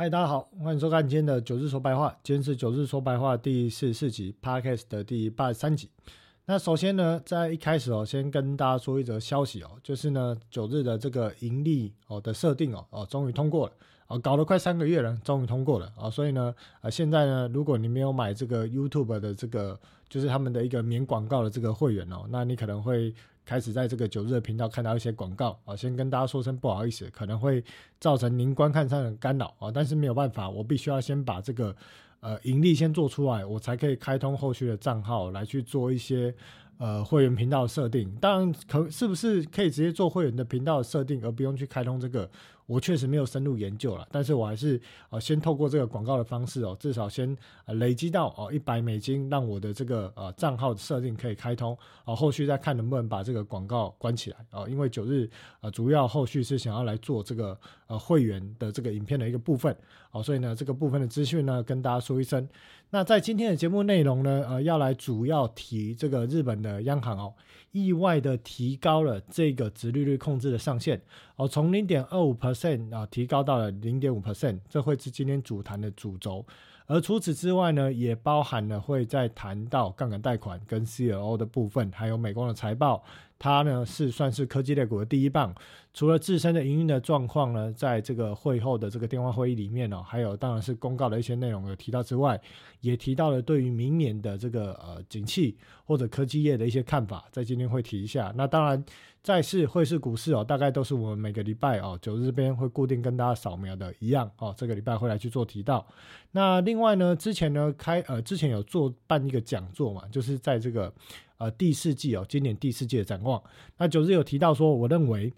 嗨，大家好，欢迎收看今天的九日说白话。今天是九日说白话第四十四集，Podcast 的第八十三集。那首先呢，在一开始哦，先跟大家说一则消息哦，就是呢，九日的这个盈利哦的设定哦哦，终于通过了哦，搞了快三个月了，终于通过了啊。所以呢，啊，现在呢，如果你没有买这个 YouTube 的这个，就是他们的一个免广告的这个会员哦，那你可能会。开始在这个九日的频道看到一些广告啊，先跟大家说声不好意思，可能会造成您观看上的干扰啊，但是没有办法，我必须要先把这个呃盈利先做出来，我才可以开通后续的账号来去做一些。呃，会员频道设定，当然可是不是可以直接做会员的频道设定，而不用去开通这个？我确实没有深入研究了，但是我还是呃先透过这个广告的方式哦，至少先呃累积到哦一百美金，让我的这个呃账号设定可以开通，哦后续再看能不能把这个广告关起来哦，因为九日呃主要后续是想要来做这个呃会员的这个影片的一个部分，哦所以呢这个部分的资讯呢跟大家说一声。那在今天的节目内容呢，呃，要来主要提这个日本的央行哦，意外的提高了这个直利率控制的上限哦，从零点二五 percent 啊提高到了零点五 percent，这会是今天主谈的主轴。而除此之外呢，也包含了会再谈到杠杆贷款跟 CLO 的部分，还有美光的财报。它呢是算是科技类股的第一棒，除了自身的营运的状况呢，在这个会后的这个电话会议里面呢，还有当然是公告的一些内容有提到之外，也提到了对于明年的这个呃景气或者科技业的一些看法，在今天会提一下。那当然，债市、汇市、股市哦，大概都是我们每个礼拜哦九日这边会固定跟大家扫描的一样哦，这个礼拜会来去做提到。那另外呢，之前呢开呃之前有做办一个讲座嘛，就是在这个。呃，第四季哦，今年第四季的展望。那九日有提到说，我认为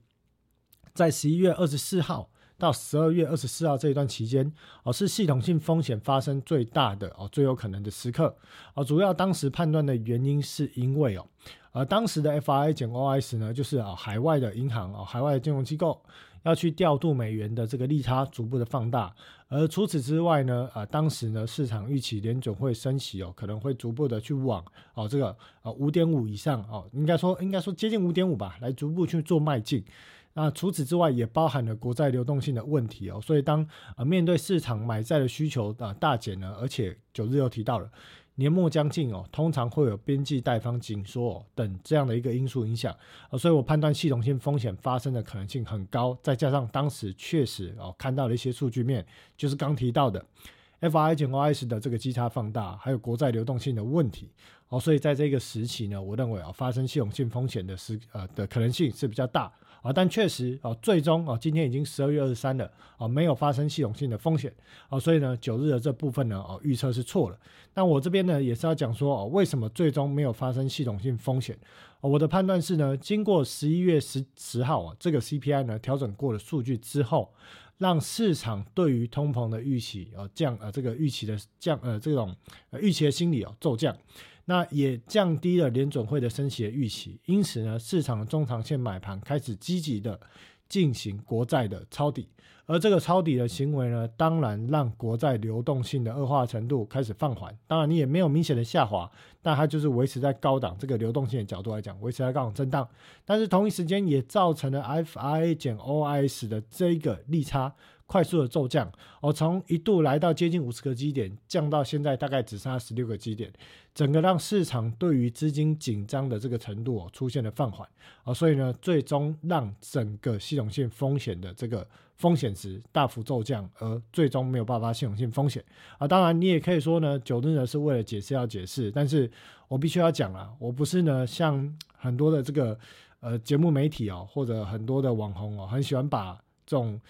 在十一月二十四号到十二月二十四号这一段期间，哦，是系统性风险发生最大的哦，最有可能的时刻。哦，主要当时判断的原因是因为哦，呃，当时的 FRA 减 OS 呢，就是啊，海外的银行啊，海外的金融机构。要去调度美元的这个利差逐步的放大，而除此之外呢，啊，当时呢市场预期联总会升息哦，可能会逐步的去往哦这个啊五点五以上哦，应该说应该说接近五点五吧，来逐步去做迈进。那除此之外，也包含了国债流动性的问题哦，所以当啊面对市场买债的需求啊大减呢，而且九日又提到了。年末将近哦，通常会有边际贷方紧缩等这样的一个因素影响，呃，所以我判断系统性风险发生的可能性很高。再加上当时确实哦看到了一些数据面，就是刚提到的 F I 减 O S 的这个基差放大，还有国债流动性的问题哦，所以在这个时期呢，我认为啊发生系统性风险的时呃的可能性是比较大。啊，但确实啊，最终啊，今天已经十二月二十三了啊，没有发生系统性的风险啊，所以呢，九日的这部分呢，哦，预测是错了。那我这边呢，也是要讲说哦，为什么最终没有发生系统性风险？我的判断是呢，经过十一月十十号啊，这个 CPI 呢调整过了数据之后，让市场对于通膨的预期啊降呃这个预期的降呃这种呃预期的心理哦骤降。那也降低了联准会的升息的预期，因此呢，市场中长线买盘开始积极的进行国债的抄底，而这个抄底的行为呢，当然让国债流动性的恶化程度开始放缓。当然，你也没有明显的下滑，但它就是维持在高档。这个流动性的角度来讲，维持在高档震荡，但是同一时间也造成了 F I A 减 OIS 的这一个利差。快速的骤降，哦，从一度来到接近五十个基点，降到现在大概只剩下十六个基点，整个让市场对于资金紧张的这个程度哦出现了放缓，啊，所以呢，最终让整个系统性风险的这个风险值大幅骤降，而最终没有爆发系统性风险，啊，当然你也可以说呢，九日呢是为了解释要解释，但是我必须要讲了，我不是呢像很多的这个呃节目媒体哦，或者很多的网红哦，很喜欢把这种。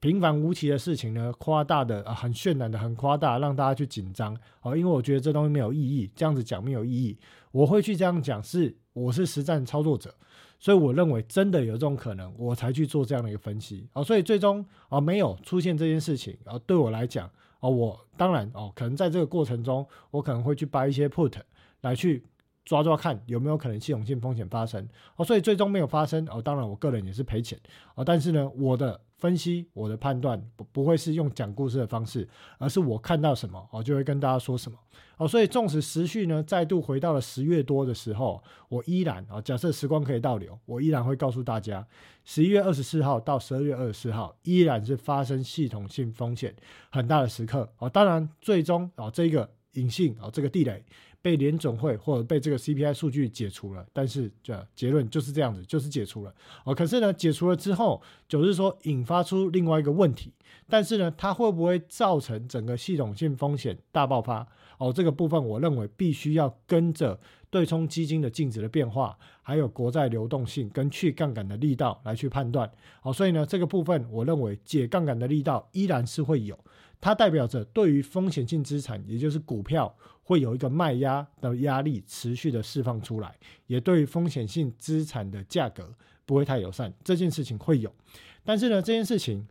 平凡无奇的事情呢，夸大的啊，很渲染的，很夸大，让大家去紧张哦。因为我觉得这东西没有意义，这样子讲没有意义。我会去这样讲，是我是实战操作者，所以我认为真的有这种可能，我才去做这样的一个分析哦。所以最终啊，没有出现这件事情啊，对我来讲啊，我当然哦，可能在这个过程中，我可能会去掰一些 put 来去抓抓看有没有可能系统性风险发生。哦，所以最终没有发生哦，当然我个人也是赔钱。哦，但是呢，我的分析我的判断不不会是用讲故事的方式，而是我看到什么哦就会跟大家说什么。哦，所以纵使时序呢再度回到了十月多的时候，我依然啊假设时光可以倒流，我依然会告诉大家，十一月二十四号到十二月二十四号依然是发生系统性风险很大的时刻。哦，当然最终啊这个隐性啊这个地雷。被联总会或者被这个 CPI 数据解除了，但是这结论就是这样子，就是解除了哦。可是呢，解除了之后，就是说引发出另外一个问题，但是呢，它会不会造成整个系统性风险大爆发？哦，这个部分我认为必须要跟着对冲基金的净值的变化，还有国债流动性跟去杠杆的力道来去判断。哦，所以呢，这个部分我认为解杠杆的力道依然是会有，它代表着对于风险性资产，也就是股票。会有一个卖压的压力持续的释放出来，也对于风险性资产的价格不会太友善。这件事情会有，但是呢，这件事情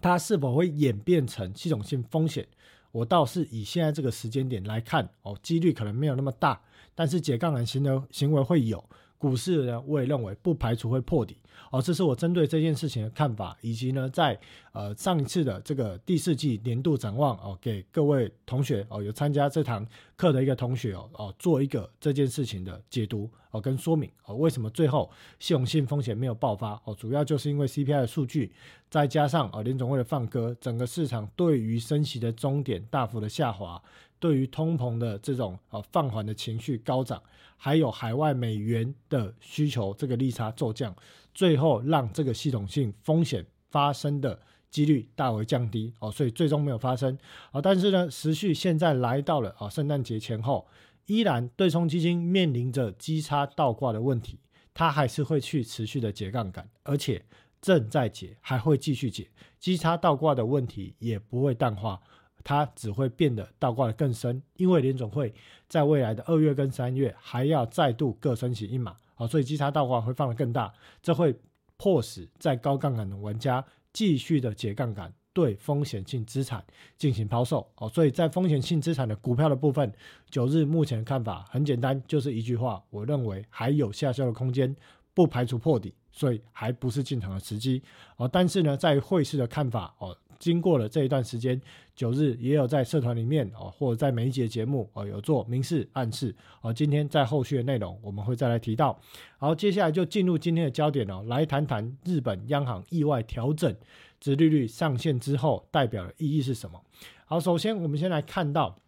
它是否会演变成系统性风险，我倒是以现在这个时间点来看，哦，几率可能没有那么大，但是解杠杆型的行为会有。股市呢，我也认为不排除会破底哦，这是我针对这件事情的看法，以及呢，在呃上一次的这个第四季年度展望哦，给各位同学哦有参加这堂课的一个同学哦哦做一个这件事情的解读哦跟说明哦，为什么最后系统性风险没有爆发哦，主要就是因为 CPI 的数据，再加上哦联总会的放歌，整个市场对于升息的终点大幅的下滑。对于通膨的这种呃放缓的情绪高涨，还有海外美元的需求这个利差骤降，最后让这个系统性风险发生的几率大为降低哦，所以最终没有发生啊。但是呢，持续现在来到了啊圣诞节前后，依然对冲基金面临着基差倒挂的问题，它还是会去持续的解杠杆，而且正在解，还会继续解，基差倒挂的问题也不会淡化。它只会变得倒挂的更深，因为联总会在未来的二月跟三月还要再度各升起一码，好，所以基差倒挂会放得更大，这会迫使在高杠杆的玩家继续的解杠杆，对风险性资产进行抛售，哦，所以在风险性资产的股票的部分，九日目前的看法很简单，就是一句话，我认为还有下销的空间，不排除破底，所以还不是进场的时机，哦，但是呢，在汇市的看法，哦。经过了这一段时间，九日也有在社团里面哦，或者在每一节节目哦，有做明示暗示哦。今天在后续的内容，我们会再来提到。好，接下来就进入今天的焦点哦，来谈谈日本央行意外调整殖利率上限之后代表的意义是什么。好，首先我们先来看到，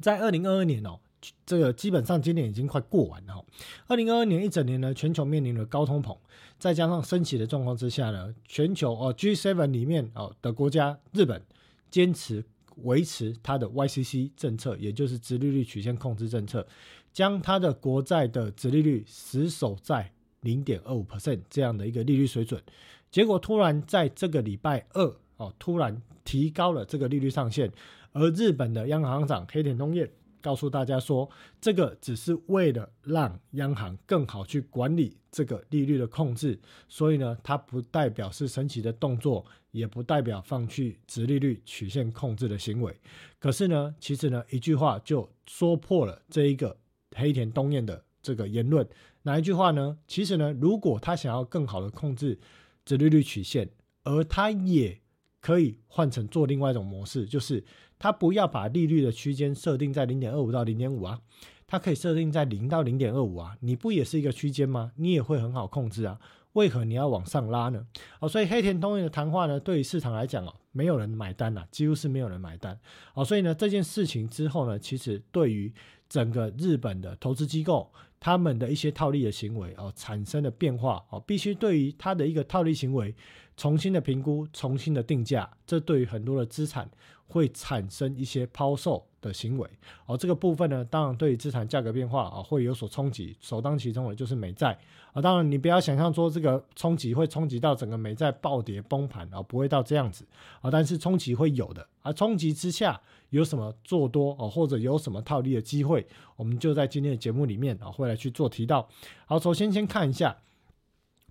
在二零二二年哦。这个基本上今年已经快过完了。二零二二年一整年呢，全球面临了高通膨，再加上升息的状况之下呢，全球哦 G7 里面哦的国家日本坚持维持它的 YCC 政策，也就是直利率曲线控制政策，将它的国债的直利率死守在零点二五 percent 这样的一个利率水准。结果突然在这个礼拜二哦，突然提高了这个利率上限，而日本的央行行长黑田东彦。告诉大家说，这个只是为了让央行更好去管理这个利率的控制，所以呢，它不代表是神奇的动作，也不代表放弃直利率曲线控制的行为。可是呢，其实呢，一句话就说破了这一个黑田东彦的这个言论。哪一句话呢？其实呢，如果他想要更好的控制直利率曲线，而他也可以换成做另外一种模式，就是。它不要把利率的区间设定在零点二五到零点五啊，它可以设定在零到零点二五啊，你不也是一个区间吗？你也会很好控制啊，为何你要往上拉呢？哦，所以黑田东彦的谈话呢，对于市场来讲哦，没有人买单呐，几乎是没有人买单。哦，所以呢，这件事情之后呢，其实对于整个日本的投资机构，他们的一些套利的行为哦，产生的变化哦，必须对于他的一个套利行为重新的评估、重新的定价，这对于很多的资产。会产生一些抛售的行为，而这个部分呢，当然对于资产价格变化啊会有所冲击。首当其冲的就是美债啊，当然你不要想象说这个冲击会冲击到整个美债暴跌崩盘啊，不会到这样子啊，但是冲击会有的。而冲击之下有什么做多啊，或者有什么套利的机会，我们就在今天的节目里面啊会来去做提到。好，首先先看一下。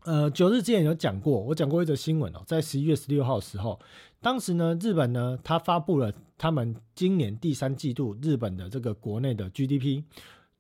呃，九日之前有讲过，我讲过一则新闻哦，在十一月十六号的时候，当时呢，日本呢，它发布了他们今年第三季度日本的这个国内的 GDP，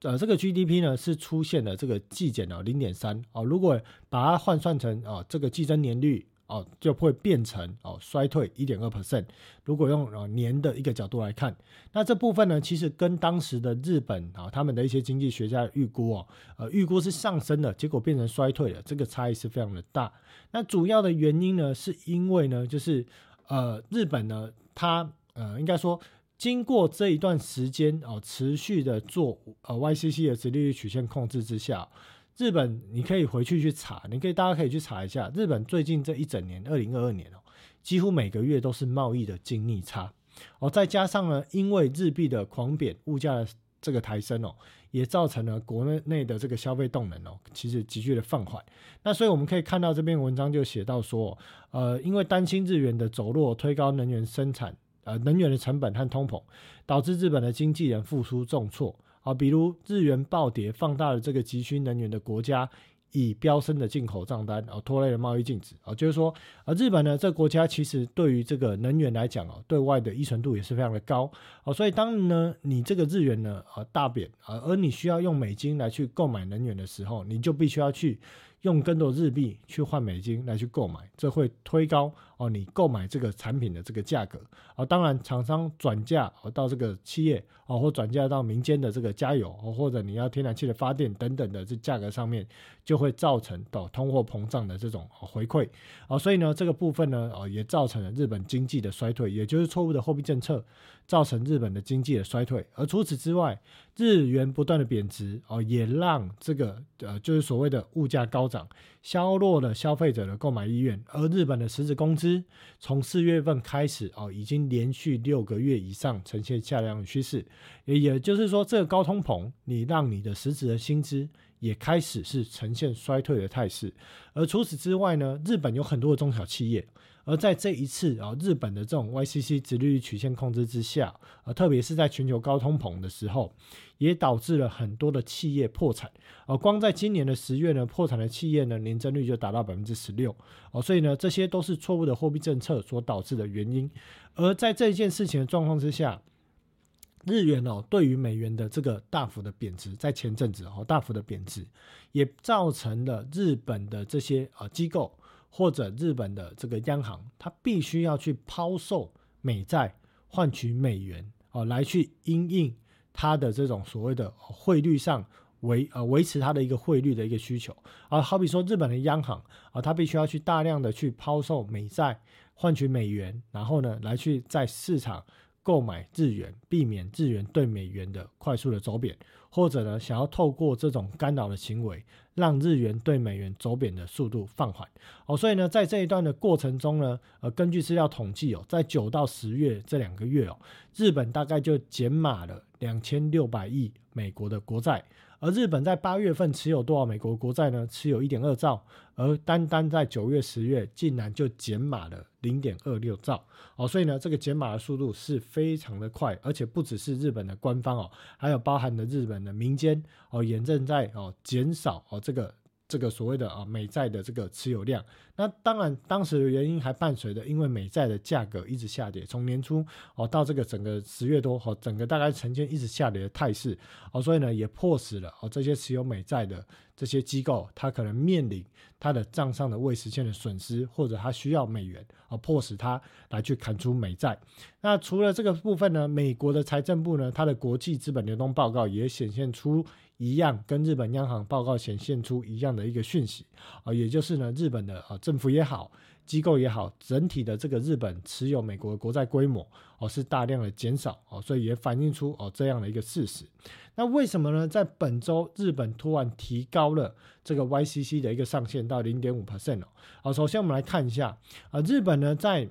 呃，这个 GDP 呢是出现了这个季减了零点三哦。如果把它换算成哦这个季增年率哦，就会变成哦衰退一点二 percent。如果用呃年的一个角度来看，那这部分呢，其实跟当时的日本啊他们的一些经济学家预估哦，呃预估是上升的，结果变成衰退了，这个差异是非常的大。那主要的原因呢，是因为呢，就是呃日本呢，它呃应该说。经过这一段时间哦，持续的做呃 YCC 的直利率曲线控制之下，日本你可以回去去查，你可以大家可以去查一下，日本最近这一整年，二零二二年哦，几乎每个月都是贸易的净逆差哦，再加上呢，因为日币的狂贬，物价的这个抬升哦，也造成了国内内的这个消费动能哦，其实急剧的放缓。那所以我们可以看到这篇文章就写到说，呃，因为担心日元的走弱，推高能源生产。呃，能源的成本和通膨导致日本的经纪人复苏重挫啊，比如日元暴跌，放大了这个急需能源的国家以飙升的进口账单，哦，拖累了贸易净值啊。就是说，啊日本呢，这个国家其实对于这个能源来讲哦，对外的依存度也是非常的高哦，所以当呢你这个日元呢呃大贬啊，而你需要用美金来去购买能源的时候，你就必须要去。用更多日币去换美金来去购买，这会推高哦你购买这个产品的这个价格啊。当然，厂商转嫁哦到这个企业哦，或转嫁到民间的这个加油哦，或者你要天然气的发电等等的这价格上面，就会会造成到通货膨胀的这种回馈啊。所以呢，这个部分呢，哦也造成了日本经济的衰退，也就是错误的货币政策。造成日本的经济的衰退，而除此之外，日元不断的贬值哦，也让这个呃，就是所谓的物价高涨，削弱了消费者的购买意愿。而日本的实质工资从四月份开始哦，已经连续六个月以上呈现下降的趋势，也也就是说，这个高通膨，你让你的实质的薪资也开始是呈现衰退的态势。而除此之外呢，日本有很多的中小企业。而在这一次啊，日本的这种 YCC 直利率曲线控制之下，呃，特别是在全球高通膨的时候，也导致了很多的企业破产。呃，光在今年的十月呢，破产的企业呢，年增率就达到百分之十六。哦，所以呢，这些都是错误的货币政策所导致的原因。而在这一件事情的状况之下，日元哦，对于美元的这个大幅的贬值，在前阵子哦，大幅的贬值，也造成了日本的这些呃机构。或者日本的这个央行，它必须要去抛售美债换取美元哦，来去因应它的这种所谓的汇率上维呃维持它的一个汇率的一个需求啊。好比说日本的央行啊，它必须要去大量的去抛售美债换取美元，然后呢来去在市场购买日元，避免日元对美元的快速的走贬，或者呢想要透过这种干扰的行为。让日元对美元走贬的速度放缓哦，所以呢，在这一段的过程中呢，呃，根据资料统计哦，在九到十月这两个月哦，日本大概就减码了两千六百亿美国的国债。而日本在八月份持有多少美国国债呢？持有一点二兆，而单单在九月、十月竟然就减码了零点二六兆哦，所以呢，这个减码的速度是非常的快，而且不只是日本的官方哦，还有包含的日本的民间哦，也正在哦减少哦这个。这个所谓的啊美债的这个持有量，那当然当时的原因还伴随着，因为美债的价格一直下跌，从年初哦到这个整个十月多哦，整个大概呈现一直下跌的态势哦，所以呢也迫使了哦这些持有美债的这些机构，它可能面临它的账上的未实现的损失，或者它需要美元而，迫使它来去砍出美债。那除了这个部分呢，美国的财政部呢，它的国际资本流动报告也显现出。一样，跟日本央行报告显现出一样的一个讯息啊，也就是呢，日本的啊政府也好，机构也好，整体的这个日本持有美国国债规模哦是大量的减少哦，所以也反映出哦这样的一个事实。那为什么呢？在本周日本突然提高了这个 YCC 的一个上限到零点五 percent 哦。好，首先我们来看一下啊，日本呢在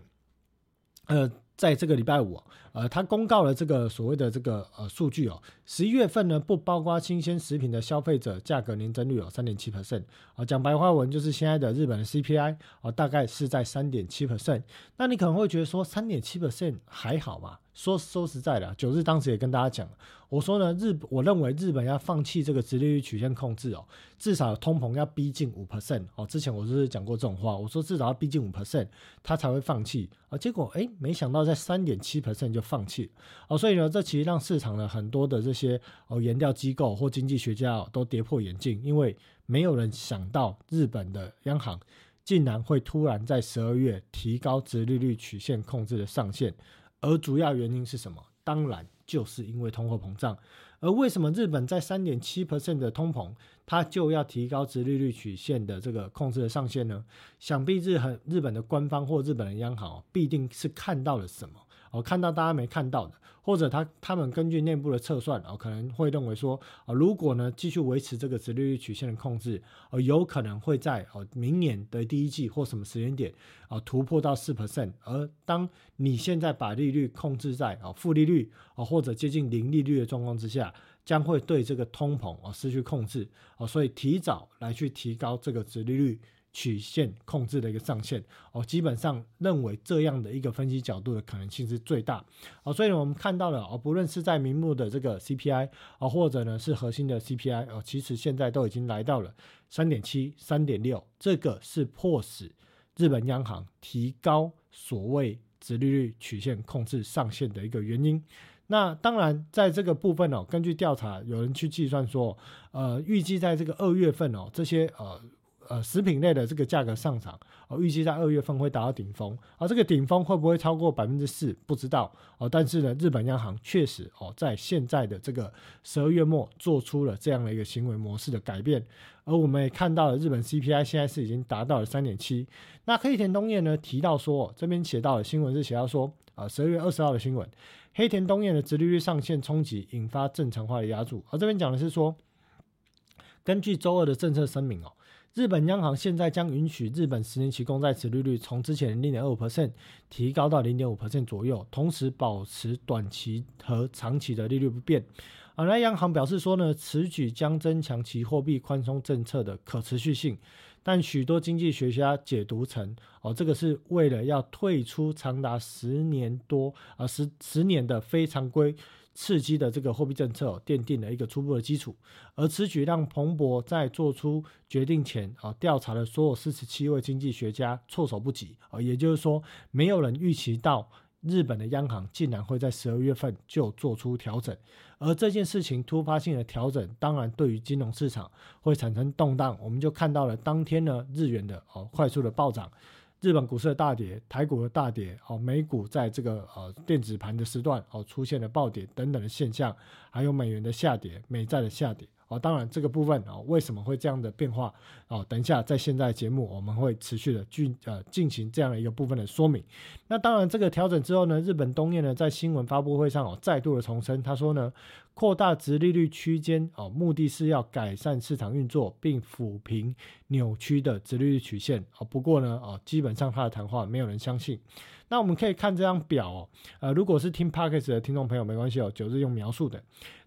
呃。在这个礼拜五，呃，他公告了这个所谓的这个呃数据哦，十一月份呢不包括新鲜食品的消费者价格年增率有三点七 percent，啊，讲白话文就是现在的日本的 CPI 哦，大概是在三点七 percent。那你可能会觉得说三点七 percent 还好吧？说说实在的，九日当时也跟大家讲，我说呢，日我认为日本要放弃这个直利率曲线控制哦，至少通膨要逼近五 percent 哦。之前我就是讲过这种话，我说至少要逼近五 percent，他才会放弃啊。结果哎，没想到在三点七 percent 就放弃哦，所以呢，这其实让市场的很多的这些哦研调机构或经济学家哦都跌破眼镜，因为没有人想到日本的央行竟然会突然在十二月提高直利率曲线控制的上限，而主要原因是什么？当然就是因为通货膨胀。而为什么日本在三点七 percent 的通膨，它就要提高直利率曲线的这个控制的上限呢？想必日很日本的官方或日本的央行必定是看到了什么。哦，看到大家没看到的，或者他他们根据内部的测算，哦，可能会认为说，啊，如果呢继续维持这个直利率曲线的控制，哦，有可能会在哦明年的第一季或什么时间点，啊，突破到四 percent。而当你现在把利率控制在哦负利率，哦或者接近零利率的状况之下，将会对这个通膨哦失去控制，哦，所以提早来去提高这个直利率。曲线控制的一个上限哦，基本上认为这样的一个分析角度的可能性是最大哦，所以我们看到了哦，不论是在明目的这个 CPI 啊，或者呢是核心的 CPI 哦，其实现在都已经来到了三点七、三点六，这个是迫使日本央行提高所谓直利率曲线控制上限的一个原因。那当然，在这个部分哦，根据调查，有人去计算说，呃，预计在这个二月份哦，这些呃。呃，食品类的这个价格上涨，哦，预计在二月份会达到顶峰，而这个顶峰会不会超过百分之四，不知道哦。但是呢，日本央行确实哦，在现在的这个十二月末做出了这样的一个行为模式的改变，而我们也看到了日本 CPI 现在是已经达到了三点七。那黑田东彦呢提到说，这边写到的新闻是写到说，啊，十二月二十号的新闻，黑田东彦的直利率上限冲击引发正常化的压注，而这边讲的是说，根据周二的政策声明哦。日本央行现在将允许日本十年期公债持利率从之前的零点二五 percent 提高到零点五 percent 左右，同时保持短期和长期的利率不变。啊，那央行表示说呢，此举将增强其货币宽松政策的可持续性，但许多经济学家解读成，哦，这个是为了要退出长达十年多啊十十年的非常规。刺激的这个货币政策奠定了一个初步的基础，而此举让彭博在做出决定前啊，调查了所有四十七位经济学家措手不及。啊，也就是说，没有人预期到日本的央行竟然会在十二月份就做出调整，而这件事情突发性的调整，当然对于金融市场会产生动荡，我们就看到了当天呢日元的哦快速的暴涨。日本股市的大跌，台股的大跌，哦，美股在这个呃电子盘的时段哦出现了暴跌等等的现象，还有美元的下跌，美债的下跌。哦，当然这个部分啊，为什么会这样的变化？哦，等一下在现在节目我们会持续的进呃进行这样的一个部分的说明。那当然这个调整之后呢，日本东彦呢在新闻发布会上哦再度的重申，他说呢，扩大直利率区间哦，目的是要改善市场运作，并抚平扭曲的直利率曲线。哦，不过呢，哦基本上他的谈话没有人相信。那我们可以看这张表哦，呃，如果是听 p a r k e s 的听众朋友没关系哦，九日用描述的。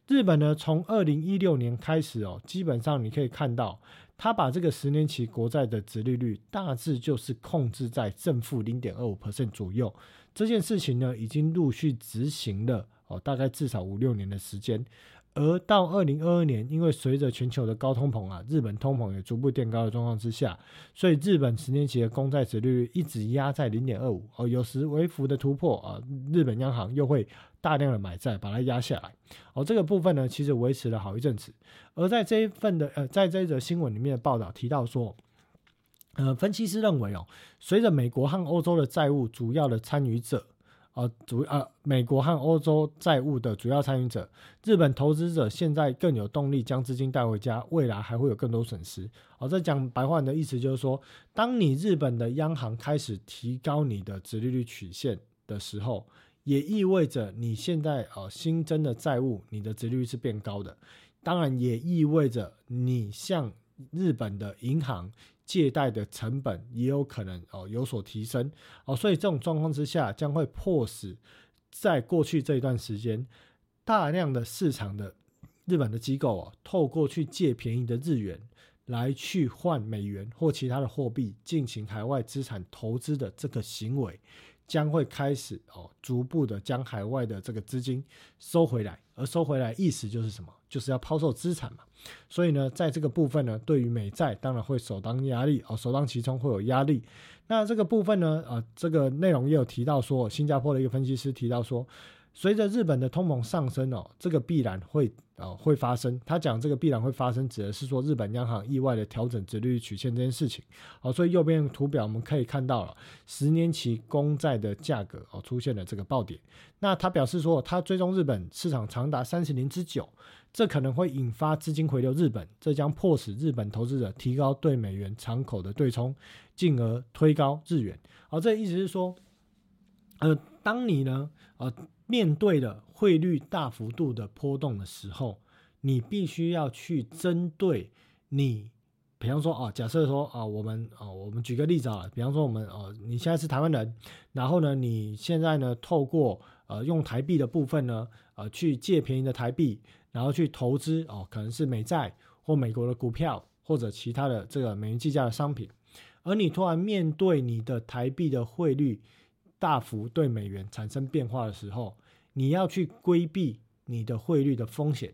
日本呢，从二零一六年开始哦，基本上你可以看到，他把这个十年期国债的殖利率大致就是控制在正负零点二五 percent 左右。这件事情呢，已经陆续执行了哦，大概至少五六年的时间。而到二零二二年，因为随着全球的高通膨啊，日本通膨也逐步垫高的状况之下，所以日本十年期的公债殖利率一直压在零点二五哦，有时微幅的突破啊，日本央行又会大量的买债把它压下来哦，这个部分呢，其实维持了好一阵子。而在这一份的呃，在这一则新闻里面的报道提到说，呃，分析师认为哦，随着美国和欧洲的债务主要的参与者。呃，主呃，美国和欧洲债务的主要参与者，日本投资者现在更有动力将资金带回家，未来还会有更多损失。哦，这讲白话的意思就是说，当你日本的央行开始提高你的直利率曲线的时候，也意味着你现在呃新增的债务，你的直利率是变高的。当然，也意味着你向日本的银行。借贷的成本也有可能哦有所提升。哦，所以这种状况之下将会迫使在过去这一段时间大量的市场的日本的机构哦，透过去借便宜的日元来去换美元或其他的货币进行海外资产投资的这个行为，将会开始哦，逐步的将海外的这个资金收回来，而收回来意思就是什么？就是要抛售资产嘛。所以呢，在这个部分呢，对于美债当然会首当压力哦，首当其冲会有压力。那这个部分呢，呃，这个内容也有提到说，新加坡的一个分析师提到说。随着日本的通膨上升哦，这个必然会啊会发生。他讲这个必然会发生，指的是说日本央行意外的调整利率曲线这件事情。好，所以右边图表我们可以看到了十年期公债的价格哦出现了这个暴跌。那他表示说，他追踪日本市场长达三十年之久，这可能会引发资金回流日本，这将迫使日本投资者提高对美元敞口的对冲，进而推高日元。好，这意思是说，呃，当你呢，呃。面对的汇率大幅度的波动的时候，你必须要去针对你，比方说啊，假设说啊，我们啊，我们举个例子啊，比方说我们啊，你现在是台湾人，然后呢，你现在呢，透过呃用台币的部分呢，呃去借便宜的台币，然后去投资哦，可能是美债或美国的股票或者其他的这个美元计价的商品，而你突然面对你的台币的汇率。大幅对美元产生变化的时候，你要去规避你的汇率的风险，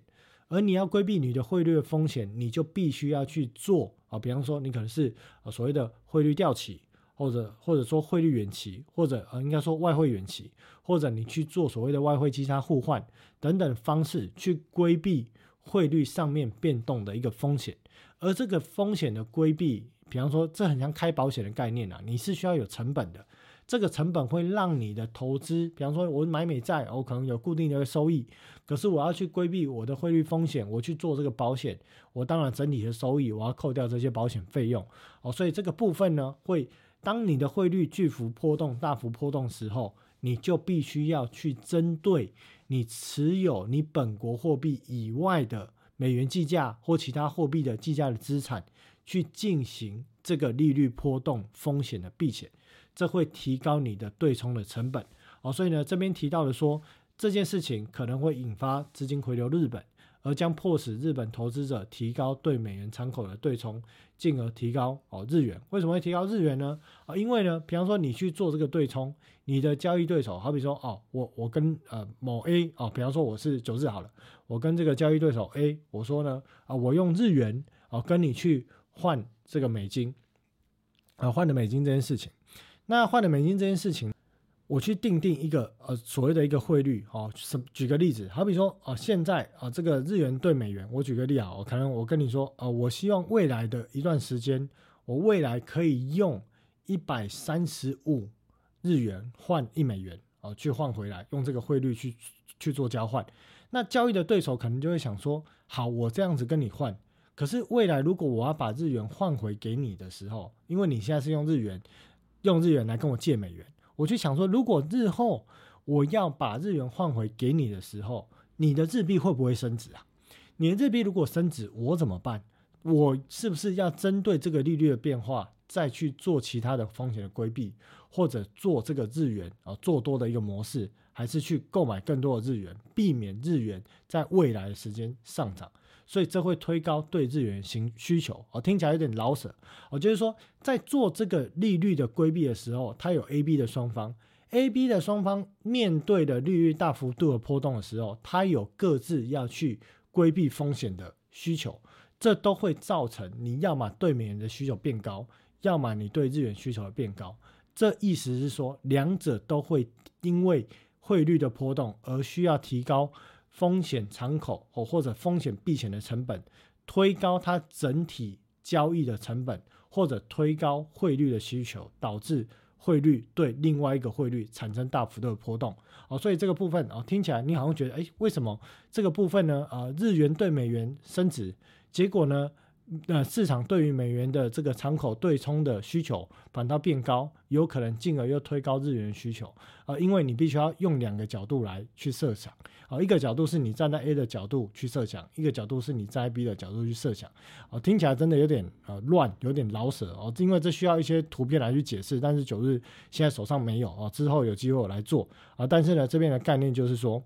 而你要规避你的汇率的风险，你就必须要去做啊，比方说你可能是呃所谓的汇率掉期，或者或者说汇率远期，或者呃应该说外汇远期，或者你去做所谓的外汇基差互换等等方式去规避汇率上面变动的一个风险，而这个风险的规避，比方说这很像开保险的概念啊，你是需要有成本的。这个成本会让你的投资，比方说，我买美债，我可能有固定的收益，可是我要去规避我的汇率风险，我去做这个保险，我当然整体的收益我要扣掉这些保险费用哦，所以这个部分呢，会当你的汇率巨幅波动、大幅波动时候，你就必须要去针对你持有你本国货币以外的美元计价或其他货币的计价的资产，去进行这个利率波动风险的避险。这会提高你的对冲的成本哦，所以呢，这边提到的说这件事情可能会引发资金回流日本，而将迫使日本投资者提高对美元敞口的对冲，进而提高哦日元。为什么会提高日元呢？啊，因为呢，比方说你去做这个对冲，你的交易对手，好比说哦，我我跟呃某 A 哦，比方说我是九日好了，我跟这个交易对手 A，我说呢啊，我用日元哦跟你去换这个美金，啊换的美金这件事情。那换了美金这件事情，我去定定一个呃所谓的一个汇率哦，什举个例子，好比说啊，现在啊这个日元对美元，我举个例啊，我可能我跟你说啊，我希望未来的一段时间，我未来可以用一百三十五日元换一美元啊，去换回来，用这个汇率去去做交换。那交易的对手可能就会想说，好，我这样子跟你换，可是未来如果我要把日元换回给你的时候，因为你现在是用日元。用日元来跟我借美元，我就想说，如果日后我要把日元换回给你的时候，你的日币会不会升值啊？你的日币如果升值，我怎么办？我是不是要针对这个利率的变化，再去做其他的风险的规避，或者做这个日元啊做多的一个模式，还是去购买更多的日元，避免日元在未来的时间上涨？所以这会推高对日元行需求哦，听起来有点老舍。我就是说，在做这个利率的规避的时候，它有 A、B 的双方，A、B 的双方面对的利率大幅度的波动的时候，它有各自要去规避风险的需求，这都会造成你要么对美元的需求变高，要么你对日元需求变高。这意思是说，两者都会因为汇率的波动而需要提高。风险敞口哦，或者风险避险的成本，推高它整体交易的成本，或者推高汇率的需求，导致汇率对另外一个汇率产生大幅度的波动哦。所以这个部分哦，听起来你好像觉得，哎，为什么这个部分呢？啊，日元对美元升值，结果呢？那市场对于美元的这个敞口对冲的需求反倒变高，有可能进而又推高日元需求。啊，因为你必须要用两个角度来去设想。啊，一个角度是你站在 A 的角度去设想，一个角度是你站在 B 的角度去设想。啊，听起来真的有点呃乱，有点老舍哦，因为这需要一些图片来去解释，但是九日现在手上没有啊，之后有机会我来做。啊，但是呢，这边的概念就是说，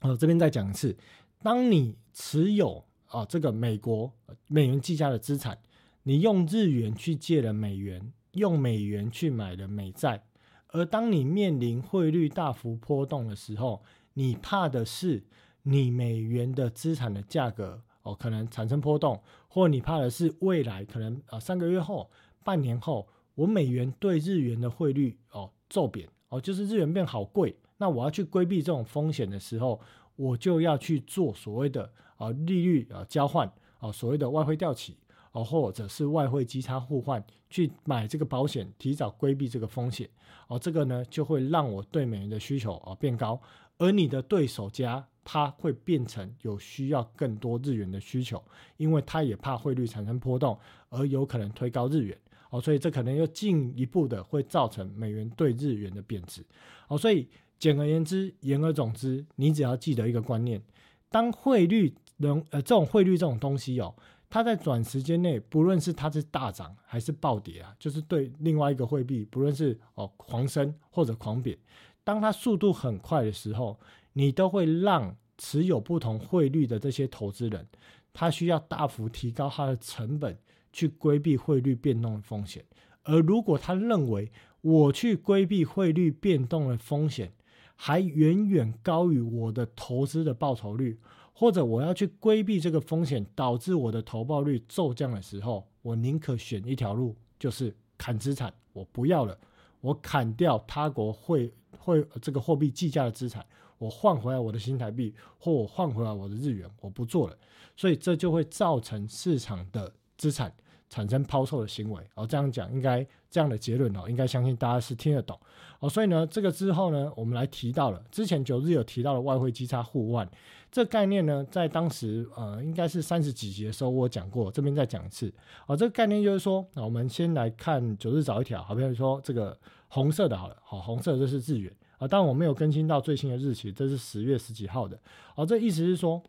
呃，这边再讲一次，当你持有。啊，这个美国美元计价的资产，你用日元去借了美元，用美元去买了美债，而当你面临汇率大幅波动的时候，你怕的是你美元的资产的价格哦可能产生波动，或你怕的是未来可能啊三个月后、半年后，我美元对日元的汇率哦骤贬哦，就是日元变好贵，那我要去规避这种风险的时候，我就要去做所谓的啊利率啊交换啊所谓的外汇调起。啊，或者是外汇基差互换去买这个保险，提早规避这个风险。哦，这个呢就会让我对美元的需求啊变高，而你的对手家他会变成有需要更多日元的需求，因为他也怕汇率产生波动，而有可能推高日元。哦，所以这可能又进一步的会造成美元对日元的贬值。哦，所以简而言之，言而总之，你只要记得一个观念：当汇率能呃这种汇率这种东西哦。它在短时间内，不论是它是大涨还是暴跌啊，就是对另外一个货币，不论是哦狂升或者狂贬，当它速度很快的时候，你都会让持有不同汇率的这些投资人，他需要大幅提高他的成本去规避汇率变动的风险。而如果他认为我去规避汇率变动的风险，还远远高于我的投资的报酬率。或者我要去规避这个风险，导致我的投报率骤降的时候，我宁可选一条路，就是砍资产，我不要了，我砍掉他国汇汇这个货币计价的资产，我换回来我的新台币，或我换回来我的日元，我不做了，所以这就会造成市场的资产。产生抛售的行为，哦，这样讲应该这样的结论哦，应该相信大家是听得懂哦。所以呢，这个之后呢，我们来提到了之前九日有提到的外汇基差互换这概念呢，在当时呃应该是三十几集的时候我讲过，这边再讲一次哦。这个概念就是说，那我们先来看九日早一条，好比如说这个红色的，好了，好，红色这是日元啊，当然我没有更新到最新的日期，这是十月十几号的哦。这意思是说，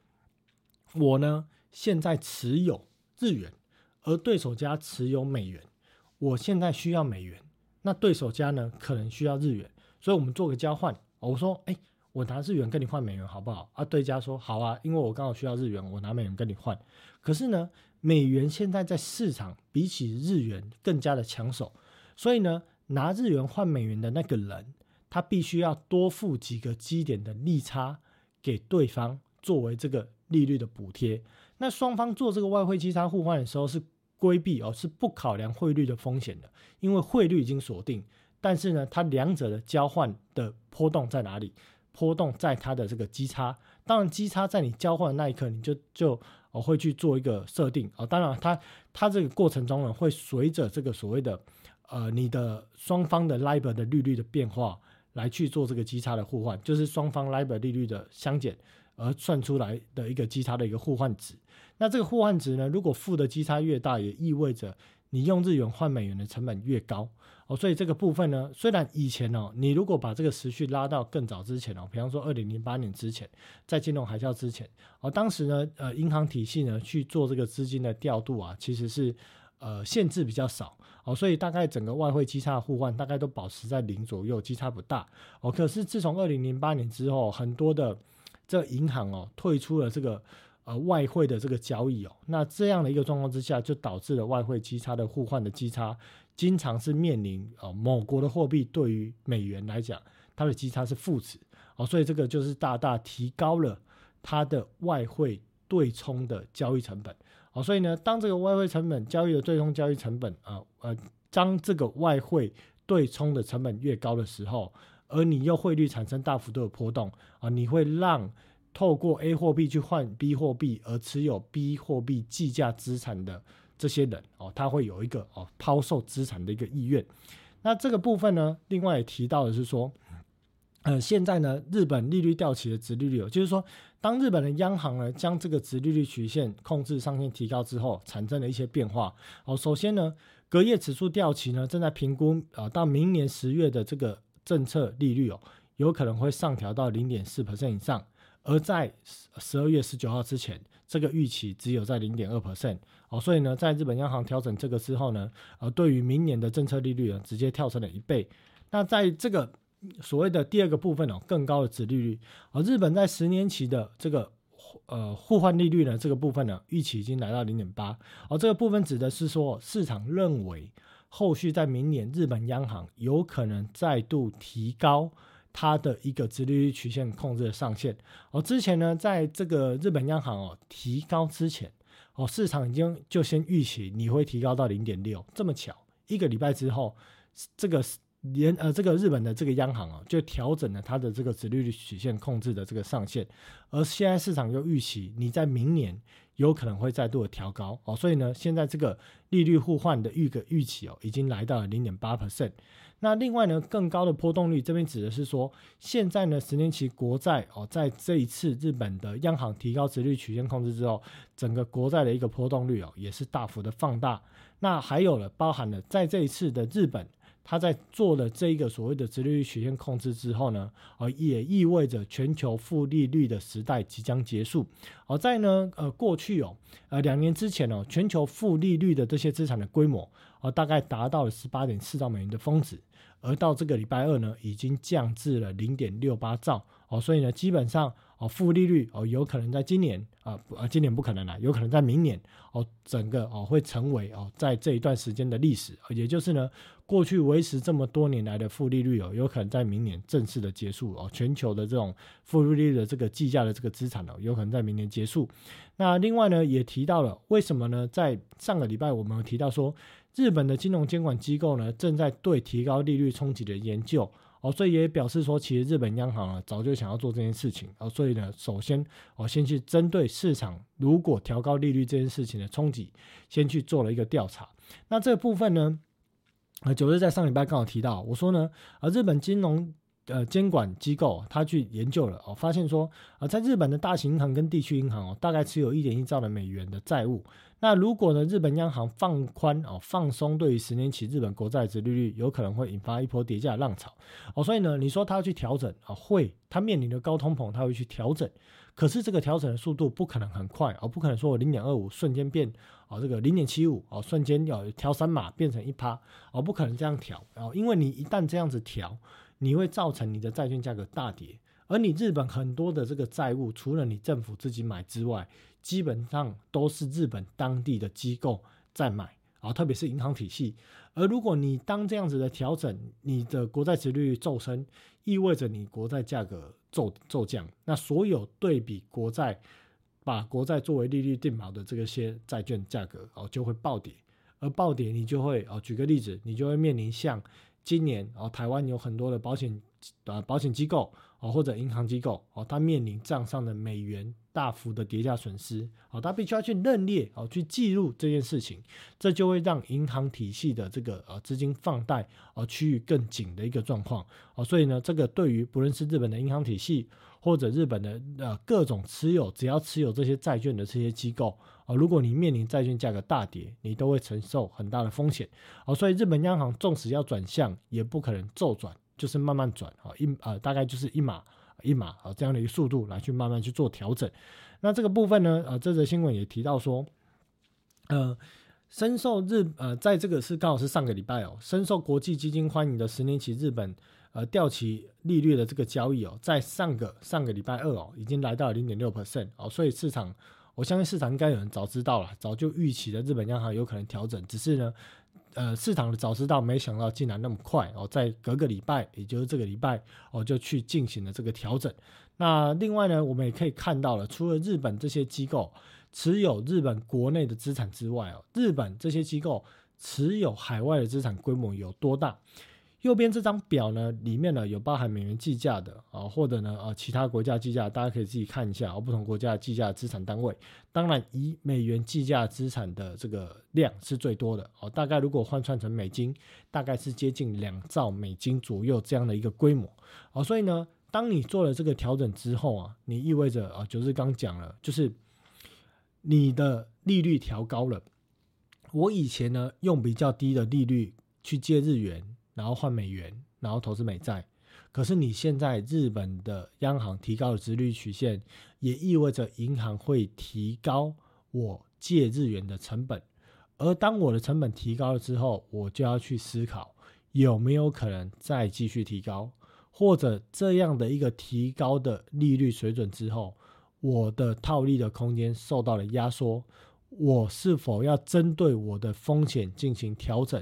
我呢现在持有日元。而对手家持有美元，我现在需要美元，那对手家呢可能需要日元，所以我们做个交换。我说，哎，我拿日元跟你换美元好不好？啊，对家说好啊，因为我刚好需要日元，我拿美元跟你换。可是呢，美元现在在市场比起日元更加的抢手，所以呢，拿日元换美元的那个人，他必须要多付几个基点的利差给对方，作为这个利率的补贴。那双方做这个外汇基差互换的时候是规避哦，是不考量汇率的风险的，因为汇率已经锁定。但是呢，它两者的交换的波动在哪里？波动在它的这个基差。当然，基差在你交换的那一刻，你就就哦会去做一个设定哦。当然，它它这个过程中呢，会随着这个所谓的呃你的双方的 LIBOR 的利率的变化来去做这个基差的互换，就是双方 LIBOR 利率的相减。而算出来的一个基差的一个互换值，那这个互换值呢，如果负的基差越大，也意味着你用日元换美元的成本越高哦。所以这个部分呢，虽然以前哦，你如果把这个时序拉到更早之前哦，比方说二零零八年之前，在金融海啸之前哦，当时呢，呃，银行体系呢去做这个资金的调度啊，其实是呃限制比较少哦，所以大概整个外汇基差互换大概都保持在零左右，基差不大哦。可是自从二零零八年之后，很多的这银行哦退出了这个呃外汇的这个交易哦，那这样的一个状况之下，就导致了外汇基差的互换的基差，经常是面临哦某国的货币对于美元来讲，它的基差是负值哦，所以这个就是大大提高了它的外汇对冲的交易成本哦，所以呢，当这个外汇成本交易的对冲交易成本啊呃，当这个外汇对冲的成本越高的时候。而你又汇率产生大幅度的波动啊，你会让透过 A 货币去换 B 货币而持有 B 货币计价资产的这些人哦，他会有一个哦抛售资产的一个意愿。那这个部分呢，另外也提到的是说，呃，现在呢，日本利率调起的值利率，就是说，当日本的央行呢将这个值利率曲线控制上限提高之后，产生了一些变化哦。首先呢，隔夜指数调起呢，正在评估啊，到明年十月的这个。政策利率哦，有可能会上调到零点四 percent 以上，而在十二月十九号之前，这个预期只有在零点二 percent 哦，所以呢，在日本央行调整这个之后呢，呃，对于明年的政策利率呢，直接跳升了一倍。那在这个所谓的第二个部分哦，更高的值利率，而日本在十年期的这个呃互换利率呢，这个部分呢，预期已经来到零点八，而这个部分指的是说市场认为。后续在明年日本央行有可能再度提高它的一个直利率曲线控制的上限。哦，之前呢，在这个日本央行哦提高之前，哦市场已经就先预期你会提高到零点六，这么巧，一个礼拜之后，这个。连呃，这个日本的这个央行啊，就调整了它的这个殖利率曲线控制的这个上限，而现在市场又预期你在明年有可能会再度的调高哦，所以呢，现在这个利率互换的预个预期哦，已经来到了零点八 percent。那另外呢，更高的波动率，这边指的是说，现在呢，十年期国债哦，在这一次日本的央行提高殖率曲线控制之后，整个国债的一个波动率哦，也是大幅的放大。那还有了，包含了在这一次的日本。它在做了这一个所谓的直率曲线控制之后呢，呃，也意味着全球负利率的时代即将结束。而在呢，呃，过去哦，呃，两年之前哦，全球负利率的这些资产的规模，呃，大概达到了十八点四兆美元的峰值，而到这个礼拜二呢，已经降至了零点六八兆。哦，所以呢，基本上哦，负利率哦，有可能在今年啊，呃，今年不可能了，有可能在明年哦，整个哦会成为哦，在这一段时间的历史，也就是呢，过去维持这么多年来的负利率哦，有可能在明年正式的结束哦，全球的这种负利率的这个计价的这个资产哦，有可能在明年结束。那另外呢，也提到了为什么呢？在上个礼拜我们提到说，日本的金融监管机构呢，正在对提高利率冲击的研究。哦，所以也表示说，其实日本央行啊早就想要做这件事情。哦，所以呢，首先我先去针对市场如果调高利率这件事情的冲击，先去做了一个调查。那这个部分呢，啊，九日在上礼拜刚好提到，我说呢，啊，日本金融。呃，监管机构他去研究了哦，发现说啊，在日本的大型银行跟地区银行哦，大概持有一点一兆的美元的债务。那如果呢，日本央行放宽哦，放松对于十年期日本国债值利率，有可能会引发一波跌价浪潮哦。所以呢，你说他要去调整啊，会，他面临的高通膨，他会去调整。可是这个调整的速度不可能很快哦，不可能说我零点二五瞬间变哦，这个零点七五哦，瞬间要调三码变成一趴哦，不可能这样调哦，因为你一旦这样子调。你会造成你的债券价格大跌，而你日本很多的这个债务，除了你政府自己买之外，基本上都是日本当地的机构在买啊，特别是银行体系。而如果你当这样子的调整，你的国债值率骤升，意味着你国债价格骤骤降，那所有对比国债，把国债作为利率定锚的这个些债券价格哦，就会暴跌，而暴跌你就会哦，举个例子，你就会面临像。今年哦，台湾有很多的保险呃保险机构哦，或者银行机构哦，它面临账上的美元大幅的跌价损失哦，它必须要去认列哦，去记录这件事情，这就会让银行体系的这个呃资金放贷哦趋于更紧的一个状况哦，所以呢，这个对于不论是日本的银行体系或者日本的呃各种持有只要持有这些债券的这些机构。哦，如果你面临债券价格大跌，你都会承受很大的风险。哦，所以日本央行纵使要转向，也不可能骤转，就是慢慢转。哦，一呃大概就是一码一码啊这样的一个速度来去慢慢去做调整。那这个部分呢，呃，这则新闻也提到说，呃，深受日呃在这个是刚好是上个礼拜哦，深受国际基金欢迎的十年期日本呃掉期利率的这个交易哦，在上个上个礼拜二哦，已经来到零点六 percent 哦，所以市场。我相信市场应该有人早知道了，早就预期了日本央行有可能调整，只是呢，呃，市场的早知道，没想到竟然那么快哦，在隔个礼拜，也就是这个礼拜哦，就去进行了这个调整。那另外呢，我们也可以看到了，除了日本这些机构持有日本国内的资产之外哦，日本这些机构持有海外的资产规模有多大？右边这张表呢，里面呢有包含美元计价的啊，或者呢啊其他国家计价，大家可以自己看一下啊。不同国家计价资产单位，当然以美元计价资产的这个量是最多的哦。大概如果换算成美金，大概是接近两兆美金左右这样的一个规模哦。所以呢，当你做了这个调整之后啊，你意味着啊，就是刚讲了，就是你的利率调高了。我以前呢用比较低的利率去借日元。然后换美元，然后投资美债。可是你现在日本的央行提高了殖率曲线，也意味着银行会提高我借日元的成本。而当我的成本提高了之后，我就要去思考有没有可能再继续提高，或者这样的一个提高的利率水准之后，我的套利的空间受到了压缩，我是否要针对我的风险进行调整？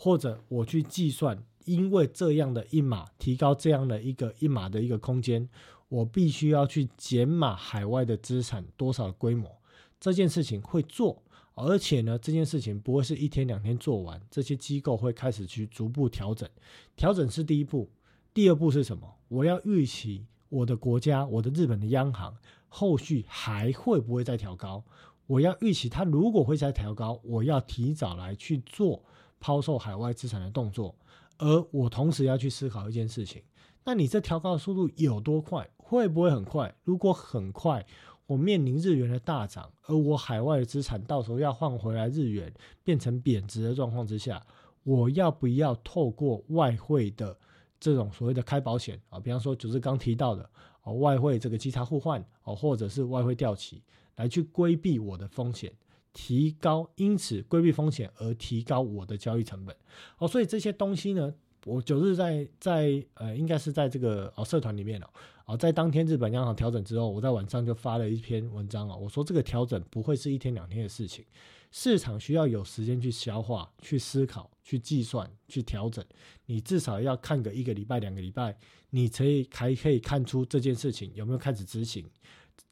或者我去计算，因为这样的一码提高这样的一个一码的一个空间，我必须要去减码海外的资产多少规模，这件事情会做，而且呢，这件事情不会是一天两天做完，这些机构会开始去逐步调整，调整是第一步，第二步是什么？我要预期我的国家，我的日本的央行后续还会不会再调高？我要预期它如果会再调高，我要提早来去做。抛售海外资产的动作，而我同时要去思考一件事情：那你这调高的速度有多快？会不会很快？如果很快，我面临日元的大涨，而我海外的资产到时候要换回来日元变成贬值的状况之下，我要不要透过外汇的这种所谓的开保险啊？比方说就是刚提到的哦，外汇这个基差互换哦，或者是外汇调期，来去规避我的风险。提高，因此规避风险而提高我的交易成本。哦，所以这些东西呢，我九日在在呃，应该是在这个哦社团里面哦，哦，在当天日本央行调整之后，我在晚上就发了一篇文章哦，我说这个调整不会是一天两天的事情，市场需要有时间去消化、去思考、去计算、去调整。你至少要看个一个礼拜、两个礼拜，你可以还可以看出这件事情有没有开始执行。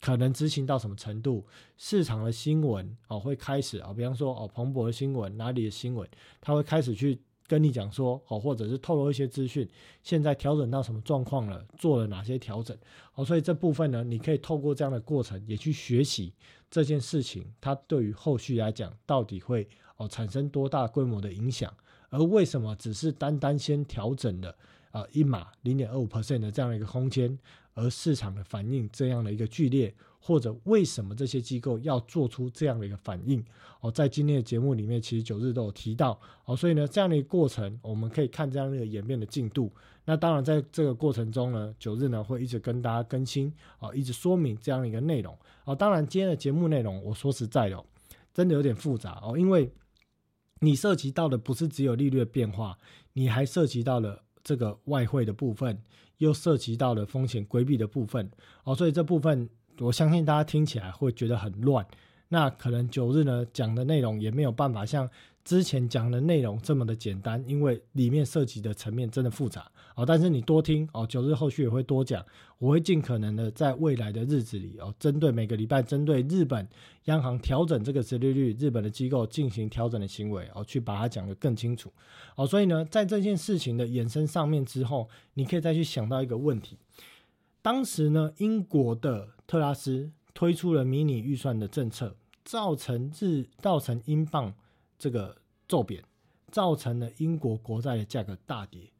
可能执行到什么程度？市场的新闻哦会开始啊，比方说哦彭博的新闻，哪里的新闻，他会开始去跟你讲说哦，或者是透露一些资讯，现在调整到什么状况了，做了哪些调整哦，所以这部分呢，你可以透过这样的过程也去学习这件事情，它对于后续来讲到底会哦产生多大规模的影响，而为什么只是单单先调整了啊一码零点二五 percent 的这样的一个空间？而市场的反应这样的一个剧烈，或者为什么这些机构要做出这样的一个反应？哦，在今天的节目里面，其实九日都有提到哦，所以呢，这样的一个过程，我们可以看这样的一个演变的进度。那当然，在这个过程中呢，九日呢会一直跟大家更新哦，一直说明这样的一个内容哦。当然，今天的节目内容，我说实在的，真的有点复杂哦，因为你涉及到的不是只有利率的变化，你还涉及到了这个外汇的部分。又涉及到了风险规避的部分哦，所以这部分我相信大家听起来会觉得很乱。那可能九日呢讲的内容也没有办法像之前讲的内容这么的简单，因为里面涉及的层面真的复杂哦。但是你多听哦，九日后续也会多讲，我会尽可能的在未来的日子里哦，针对每个礼拜针对日本央行调整这个殖利率，日本的机构进行调整的行为哦，去把它讲得更清楚哦。所以呢，在这件事情的衍生上面之后，你可以再去想到一个问题：当时呢，英国的特拉斯推出了迷你预算的政策。造成日造成英镑这个骤贬，造成了英国国债的价格大跌，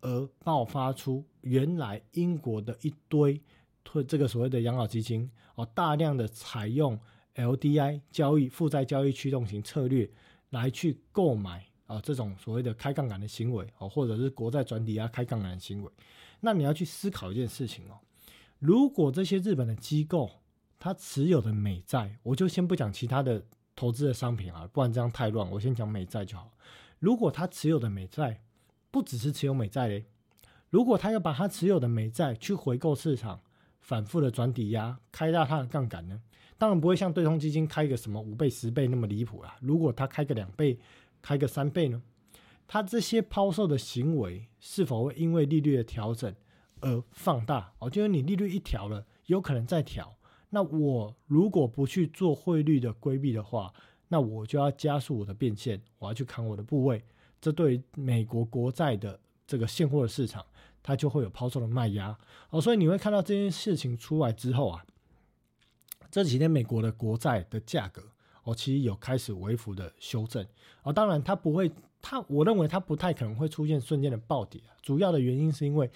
而爆发出原来英国的一堆推这个所谓的养老基金哦，大量的采用 LDI 交易负债交易驱动型策略来去购买啊这种所谓的开杠杆的行为哦，或者是国债转抵押开杠杆的行为，那你要去思考一件事情哦，如果这些日本的机构。它持有的美债，我就先不讲其他的投资的商品啊，不然这样太乱。我先讲美债就好。如果他持有的美债不只是持有美债嘞，如果他要把他持有的美债去回购市场，反复的转抵押，开大他的杠杆呢？当然不会像对冲基金开个什么五倍、十倍那么离谱啦。如果他开个两倍、开个三倍呢？他这些抛售的行为是否会因为利率的调整而放大？哦，就是你利率一调了，有可能再调。那我如果不去做汇率的规避的话，那我就要加速我的变现，我要去扛我的部位，这对美国国债的这个现货的市场，它就会有抛售的卖压哦。所以你会看到这件事情出来之后啊，这几天美国的国债的价格哦，其实有开始微幅的修正哦。当然它不会，它我认为它不太可能会出现瞬间的暴跌，主要的原因是因为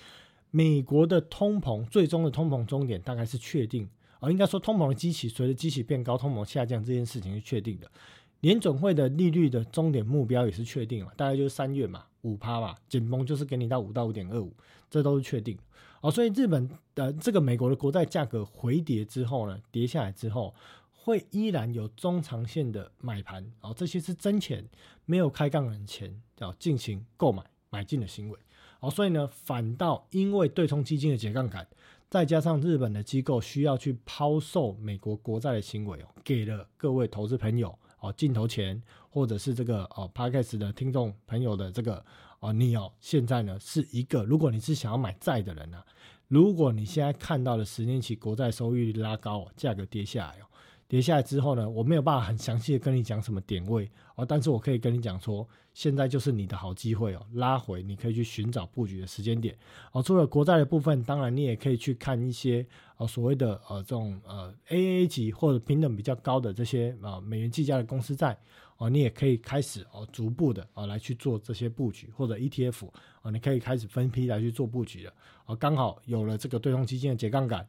美国的通膨最终的通膨终点大概是确定。而应该说，通膨的机器随着机器变高，通膨下降这件事情是确定的。联总会的利率的终点目标也是确定了，大概就是三月嘛，五趴嘛，紧绷就是给你到五到五点二五，这都是确定。哦，所以日本的这个美国的国债价格回跌之后呢，跌下来之后，会依然有中长线的买盘，哦，这些是真钱，没有开杠杆钱，要进行购买买进的行为。哦，所以呢，反倒因为对冲基金的解杠杆。再加上日本的机构需要去抛售美国国债的行为哦，给了各位投资朋友哦镜头前，或者是这个哦 Podcast 的听众朋友的这个哦你哦，现在呢是一个，如果你是想要买债的人呢，如果你现在看到了十年期国债收益率拉高，价格跌下来哦。跌下来之后呢，我没有办法很详细的跟你讲什么点位哦，但是我可以跟你讲说，现在就是你的好机会哦，拉回你可以去寻找布局的时间点哦。除了国债的部分，当然你也可以去看一些呃所谓的呃这种呃 AAA 级或者平等比较高的这些啊美元计价的公司债哦，你也可以开始哦逐步的哦来去做这些布局或者 ETF 哦，你可以开始分批来去做布局了哦，刚好有了这个对冲基金的解杠杆。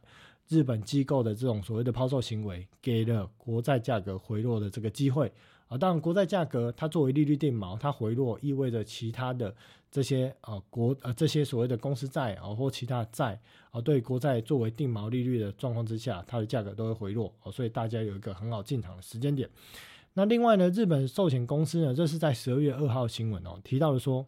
日本机构的这种所谓的抛售行为，给了国债价格回落的这个机会啊。当然，国债价格它作为利率定锚，它回落意味着其他的这些啊国呃这些所谓的公司债啊或其他债啊，对国债作为定锚利率的状况之下，它的价格都会回落哦。所以大家有一个很好进场的时间点。那另外呢，日本寿险公司呢，这是在十二月二号新闻哦提到了说，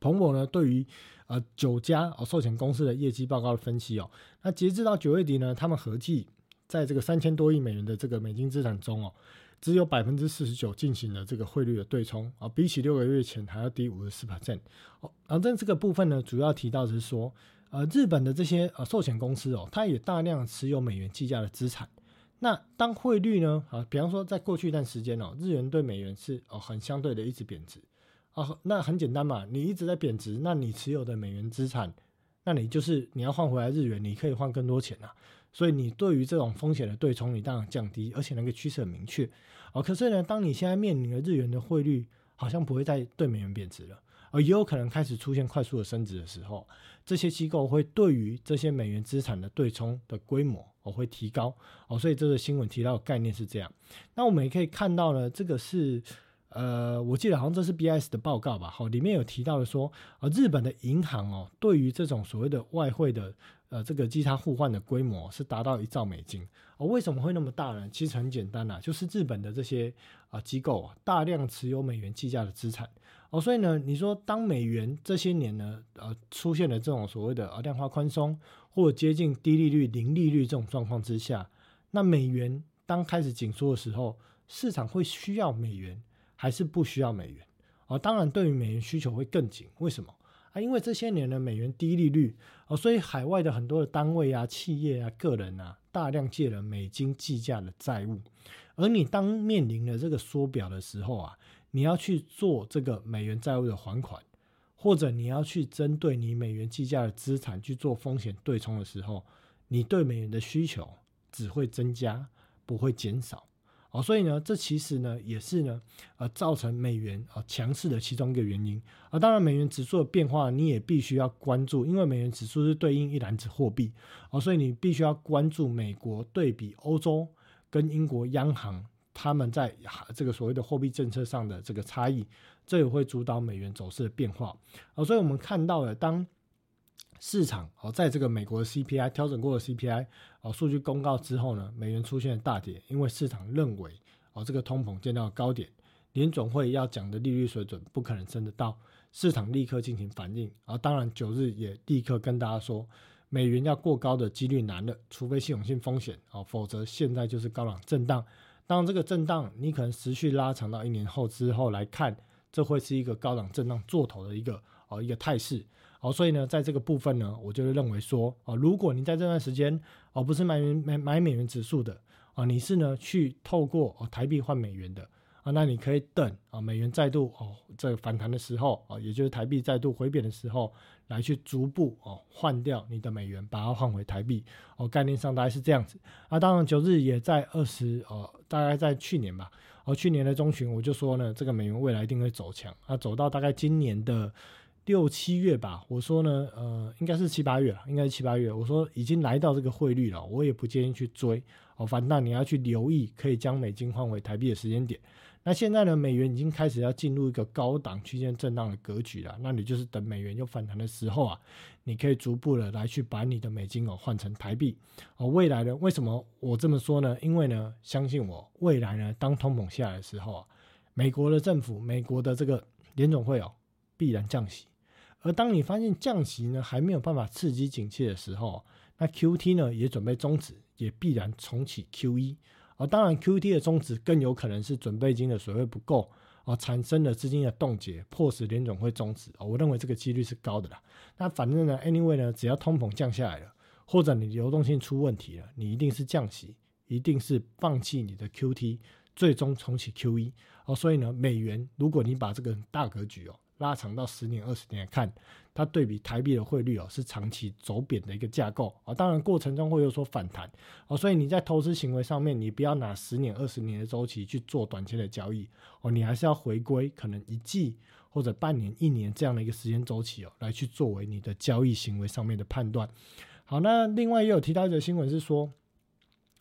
彭博呢对于。呃，九家哦寿险公司的业绩报告的分析哦，那截至到九月底呢，他们合计在这个三千多亿美元的这个美金资产中哦，只有百分之四十九进行了这个汇率的对冲啊，比起六个月前还要低五十四 percent 哦。然后在这个部分呢，主要提到的是说，呃，日本的这些呃寿险公司哦，它也大量持有美元计价的资产。那当汇率呢啊，比方说在过去一段时间哦，日元对美元是哦很相对的一直贬值。啊，那很简单嘛，你一直在贬值，那你持有的美元资产，那你就是你要换回来日元，你可以换更多钱啊。所以你对于这种风险的对冲，你当然降低，而且那个趋势很明确。哦，可是呢，当你现在面临的日元的汇率好像不会再对美元贬值了，而也有可能开始出现快速的升值的时候，这些机构会对于这些美元资产的对冲的规模，哦会提高。哦，所以这个新闻提到的概念是这样。那我们也可以看到呢，这个是。呃，我记得好像这是 BIS 的报告吧？好，里面有提到的说，呃，日本的银行哦，对于这种所谓的外汇的呃这个基差互换的规模是达到一兆美金。哦，为什么会那么大呢？其实很简单呐，就是日本的这些啊机构啊大量持有美元计价的资产。哦，所以呢，你说当美元这些年呢，呃，出现了这种所谓的呃量化宽松或者接近低利率、零利率这种状况之下，那美元当开始紧缩的时候，市场会需要美元。还是不需要美元啊，当然对于美元需求会更紧，为什么啊？因为这些年的美元低利率啊，所以海外的很多的单位啊、企业啊、个人啊，大量借了美金计价的债务，而你当面临了这个缩表的时候啊，你要去做这个美元债务的还款，或者你要去针对你美元计价的资产去做风险对冲的时候，你对美元的需求只会增加，不会减少。哦，所以呢，这其实呢也是呢，呃，造成美元啊强势的其中一个原因啊。当然，美元指数的变化你也必须要关注，因为美元指数是对应一篮子货币哦，所以你必须要关注美国对比欧洲跟英国央行他们在这个所谓的货币政策上的这个差异，这也会主导美元走势的变化啊。所以我们看到了当。市场哦，在这个美国的 CPI 调整过的 CPI 哦数据公告之后呢，美元出现大跌，因为市场认为哦这个通膨见到高点，联总会要讲的利率水准不可能升得到，市场立刻进行反应啊。当然九日也立刻跟大家说，美元要过高的几率难了，除非系统性风险哦，否则现在就是高档震荡。当这个震荡你可能持续拉长到一年后之后来看，这会是一个高档震荡做头的一个哦一个态势。哦，所以呢，在这个部分呢，我就认为说，哦，如果你在这段时间，哦，不是买买买美元指数的，啊，你是呢去透过哦台币换美元的，啊，那你可以等啊美元再度哦这个反弹的时候，啊，也就是台币再度回贬的时候，来去逐步哦换掉你的美元，把它换回台币，哦，概念上大概是这样子。啊，当然九日也在二十，呃，大概在去年吧，哦，去年的中旬我就说呢，这个美元未来一定会走强，啊，走到大概今年的。六七月吧，我说呢，呃，应该是七八月了，应该是七八月。我说已经来到这个汇率了，我也不建议去追哦。反正你要去留意可以将美金换回台币的时间点。那现在呢，美元已经开始要进入一个高档区间震荡的格局了。那你就是等美元有反弹的时候啊，你可以逐步的来去把你的美金哦换成台币哦。未来呢，为什么我这么说呢？因为呢，相信我，未来呢，当通膨下来的时候啊，美国的政府、美国的这个联总会哦，必然降息。而当你发现降息呢还没有办法刺激景气的时候，那 Q T 呢也准备终止，也必然重启 Q E 而，当然 QT 的终止更有可能是准备金的水位不够啊，产生了资金的冻结，迫使联总会终止啊。我认为这个几率是高的啦。那反正呢，anyway 呢，只要通膨降下来了，或者你流动性出问题了，你一定是降息，一定是放弃你的 QT，最终重启 QE 哦。所以呢，美元如果你把这个大格局哦。拉长到十年、二十年来看，它对比台币的汇率哦，是长期走贬的一个架构啊。当然过程中会有所反弹哦，所以你在投资行为上面，你不要拿十年、二十年的周期去做短期的交易哦，你还是要回归可能一季或者半年、一年这样的一个时间周期哦，来去作为你的交易行为上面的判断。好，那另外也有提到一个新闻是说。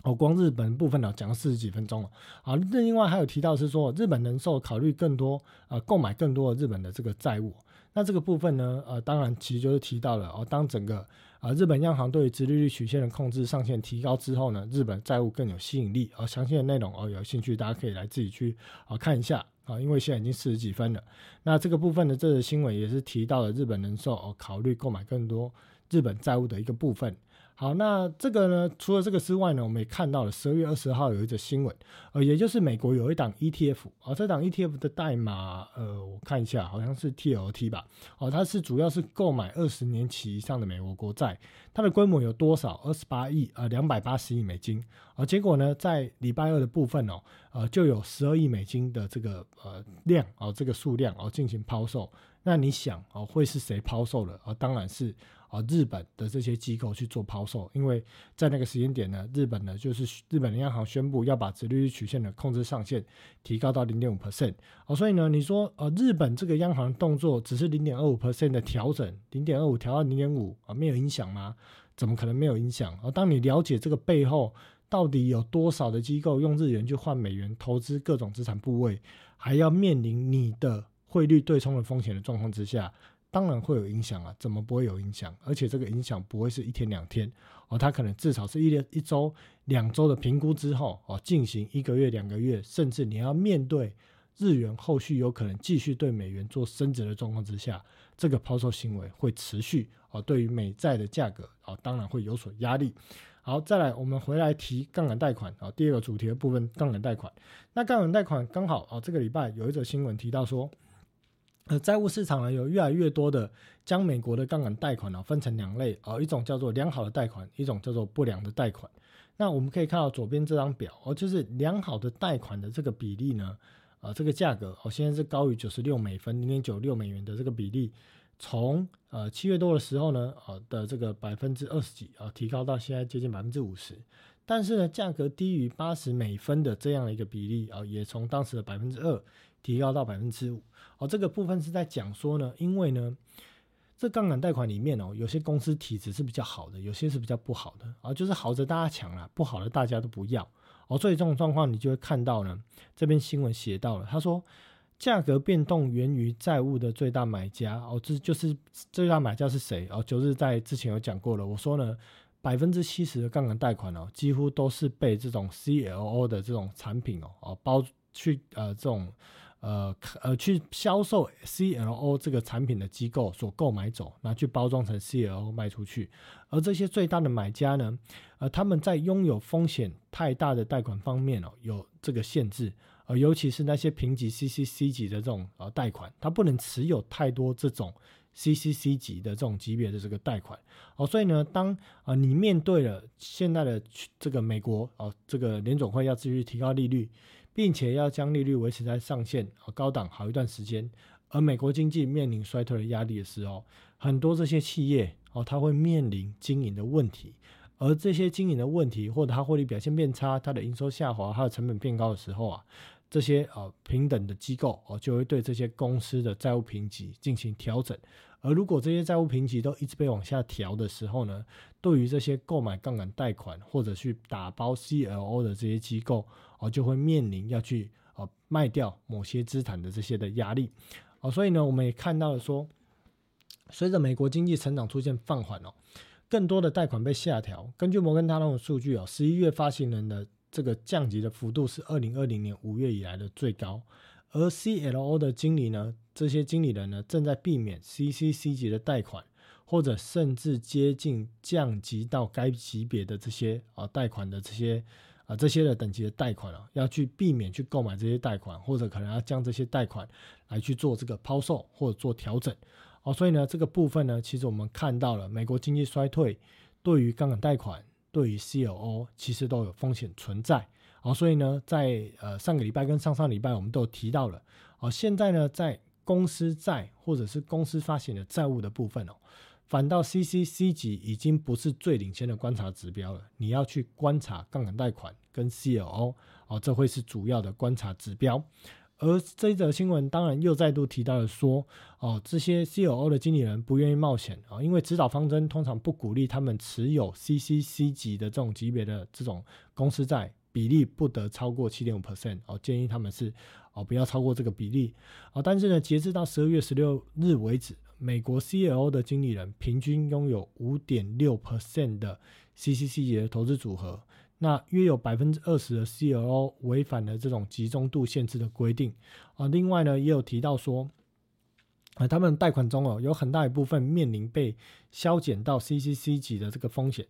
哦，光日本部分呢讲了四十几分钟了。啊，另外还有提到是说，日本人寿考虑更多呃购买更多的日本的这个债务。那这个部分呢，呃，当然其实就是提到了哦，当整个啊日本央行对于殖利率曲线的控制上限提高之后呢，日本债务更有吸引力。而详细的内容哦，有兴趣大家可以来自己去啊看一下啊，因为现在已经四十几分了。那这个部分的这个新闻也是提到了日本人寿哦考虑购买更多日本债务的一个部分。好，那这个呢？除了这个之外呢，我们也看到了十二月二十号有一则新闻，呃，也就是美国有一档 ETF，啊，这档 ETF 的代码，呃，我看一下，好像是 TLT 吧，哦，它是主要是购买二十年期以上的美国国债，它的规模有多少？二十八亿，呃，两百八十亿美金，啊，结果呢，在礼拜二的部分哦，呃，就有十二亿美金的这个呃量，哦，这个数量哦进行抛售，那你想哦，会是谁抛售了？啊，当然是。啊，日本的这些机构去做抛售，因为在那个时间点呢，日本呢就是日本央行宣布要把殖利率曲线的控制上限提高到零点五 percent。哦，所以呢，你说呃，日本这个央行动作只是零点二五 percent 的调整，零点二五调到零点五啊，没有影响吗？怎么可能没有影响？而当你了解这个背后到底有多少的机构用日元去换美元投资各种资产部位，还要面临你的汇率对冲的风险的状况之下。当然会有影响啊，怎么不会有影响？而且这个影响不会是一天两天哦，它可能至少是一连一周、两周的评估之后哦，进行一个月、两个月，甚至你要面对日元后续有可能继续对美元做升值的状况之下，这个抛售行为会持续哦，对于美债的价格啊，当然会有所压力。好，再来我们回来提杠杆贷款啊，第二个主题的部分，杠杆贷款。那杠杆贷款刚好啊，这个礼拜有一则新闻提到说。呃，债务市场呢有越来越多的将美国的杠杆贷款呢分成两类啊，一种叫做良好的贷款，一种叫做不良的贷款。那我们可以看到左边这张表哦，就是良好的贷款的这个比例呢，呃，这个价格哦，现在是高于九十六美分，零点九六美元的这个比例，从呃七月多的时候呢，呃的这个百分之二十几啊，提高到现在接近百分之五十。但是呢，价格低于八十美分的这样的一个比例啊，也从当时的百分之二。提高到百分之五，哦，这个部分是在讲说呢，因为呢，这杠杆贷款里面哦，有些公司体质是比较好的，有些是比较不好的，啊，就是好的大家抢了，不好的大家都不要，哦，所以这种状况你就会看到呢，这篇新闻写到了，他说价格变动源于债务的最大买家，哦，这就是最大买家是谁？哦，就是在之前有讲过了，我说呢，百分之七十的杠杆贷款哦，几乎都是被这种 CLO 的这种产品哦，哦包去呃这种。呃，呃，去销售 CLO 这个产品的机构所购买走，拿去包装成 CLO 卖出去。而这些最大的买家呢，呃，他们在拥有风险太大的贷款方面哦，有这个限制。呃，尤其是那些评级 CCC 级的这种呃贷款，它不能持有太多这种 CCC 级的这种级别的这个贷款。哦，所以呢，当啊你面对了现在的这个美国哦，这个联总会要继续提高利率。并且要将利率维持在上限和高档好一段时间，而美国经济面临衰退的压力的时候，很多这些企业哦，它会面临经营的问题，而这些经营的问题或者它获利表现变差，它的营收下滑，它的成本变高的时候啊，这些呃平等的机构哦，就会对这些公司的债务评级进行调整。而如果这些债务评级都一直被往下调的时候呢，对于这些购买杠杆贷款或者去打包 CLO 的这些机构哦，就会面临要去哦卖掉某些资产的这些的压力哦。所以呢，我们也看到了说，随着美国经济成长出现放缓哦，更多的贷款被下调。根据摩根大通的数据哦，十一月发行人的这个降级的幅度是二零二零年五月以来的最高。而 CLO 的经理呢，这些经理人呢，正在避免 CCC 级的贷款，或者甚至接近降级到该级别的这些啊贷款的这些啊这些的等级的贷款啊，要去避免去购买这些贷款，或者可能要将这些贷款来去做这个抛售或者做调整。哦，所以呢，这个部分呢，其实我们看到了美国经济衰退对于杠杆贷款、对于 CLO 其实都有风险存在。哦，所以呢，在呃上个礼拜跟上上礼拜我们都有提到了。哦，现在呢，在公司债或者是公司发行的债务的部分哦，反倒 CCC 级已经不是最领先的观察指标了。你要去观察杠杆贷款跟 CLO 哦，这会是主要的观察指标。而这一则新闻当然又再度提到了说，哦，这些 CLO 的经理人不愿意冒险啊，因为指导方针通常不鼓励他们持有 CCC 级的这种级别的这种公司债，比例不得超过七点五 percent 哦，建议他们是哦不要超过这个比例哦。但是呢，截至到十二月十六日为止，美国 CLO 的经理人平均拥有五点六 percent 的 CCC 级的投资组合。那约有百分之二十的 CLO 违反了这种集中度限制的规定啊。另外呢，也有提到说，啊，他们贷款中哦，有很大一部分面临被削减到 CCC 级的这个风险。